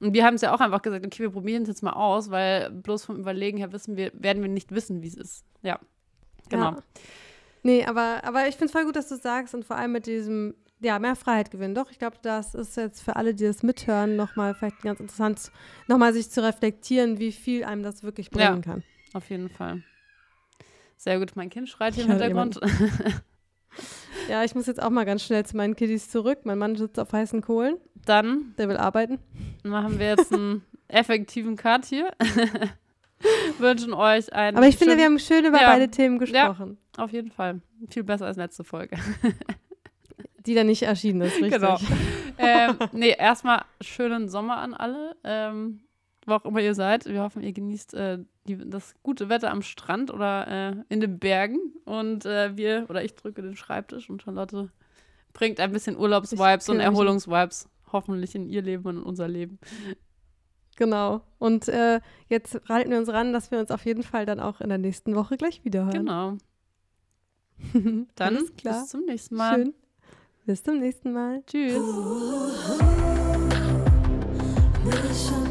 Und wir haben es ja auch einfach gesagt, okay, wir probieren es jetzt mal aus, weil bloß vom Überlegen her wissen wir, werden wir nicht wissen, wie es ist. Ja. Genau. Ja. Nee, aber, aber ich finde es voll gut, dass du sagst und vor allem mit diesem, ja, mehr Freiheit gewinnen. Doch, ich glaube, das ist jetzt für alle, die das mithören, nochmal vielleicht ganz interessant, nochmal sich zu reflektieren, wie viel einem das wirklich Ja. bringen kann. Auf jeden Fall. Sehr gut, mein Kind schreit hier Ich im Hintergrund. Ja, ich muss jetzt auch mal ganz schnell zu meinen Kiddies zurück. Mein Mann sitzt auf heißen Kohlen. Dann Der will arbeiten. machen wir jetzt einen effektiven Cut hier. Wünschen euch einen. Aber ich finde, wir haben schön über Ja. beide Themen gesprochen. Auf jeden Fall. Viel besser als letzte Folge. Die da nicht erschienen ist, richtig. Genau. ähm, nee, erstmal schönen Sommer an alle. Ähm, wo auch immer ihr seid. Wir hoffen, ihr genießt äh, die, das gute Wetter am Strand oder äh, in den Bergen. Und äh, wir, oder ich drücke den Schreibtisch und Charlotte bringt ein bisschen Urlaubsvibes und. Erholungsvibes hoffentlich in ihr Leben und in unser Leben. Genau. Und äh, jetzt halten wir uns ran, dass wir uns auf jeden Fall dann auch in der nächsten Woche gleich wieder hören. Genau. Dann bis zum nächsten Mal. Schön. Bis zum nächsten Mal. Tschüss. Mission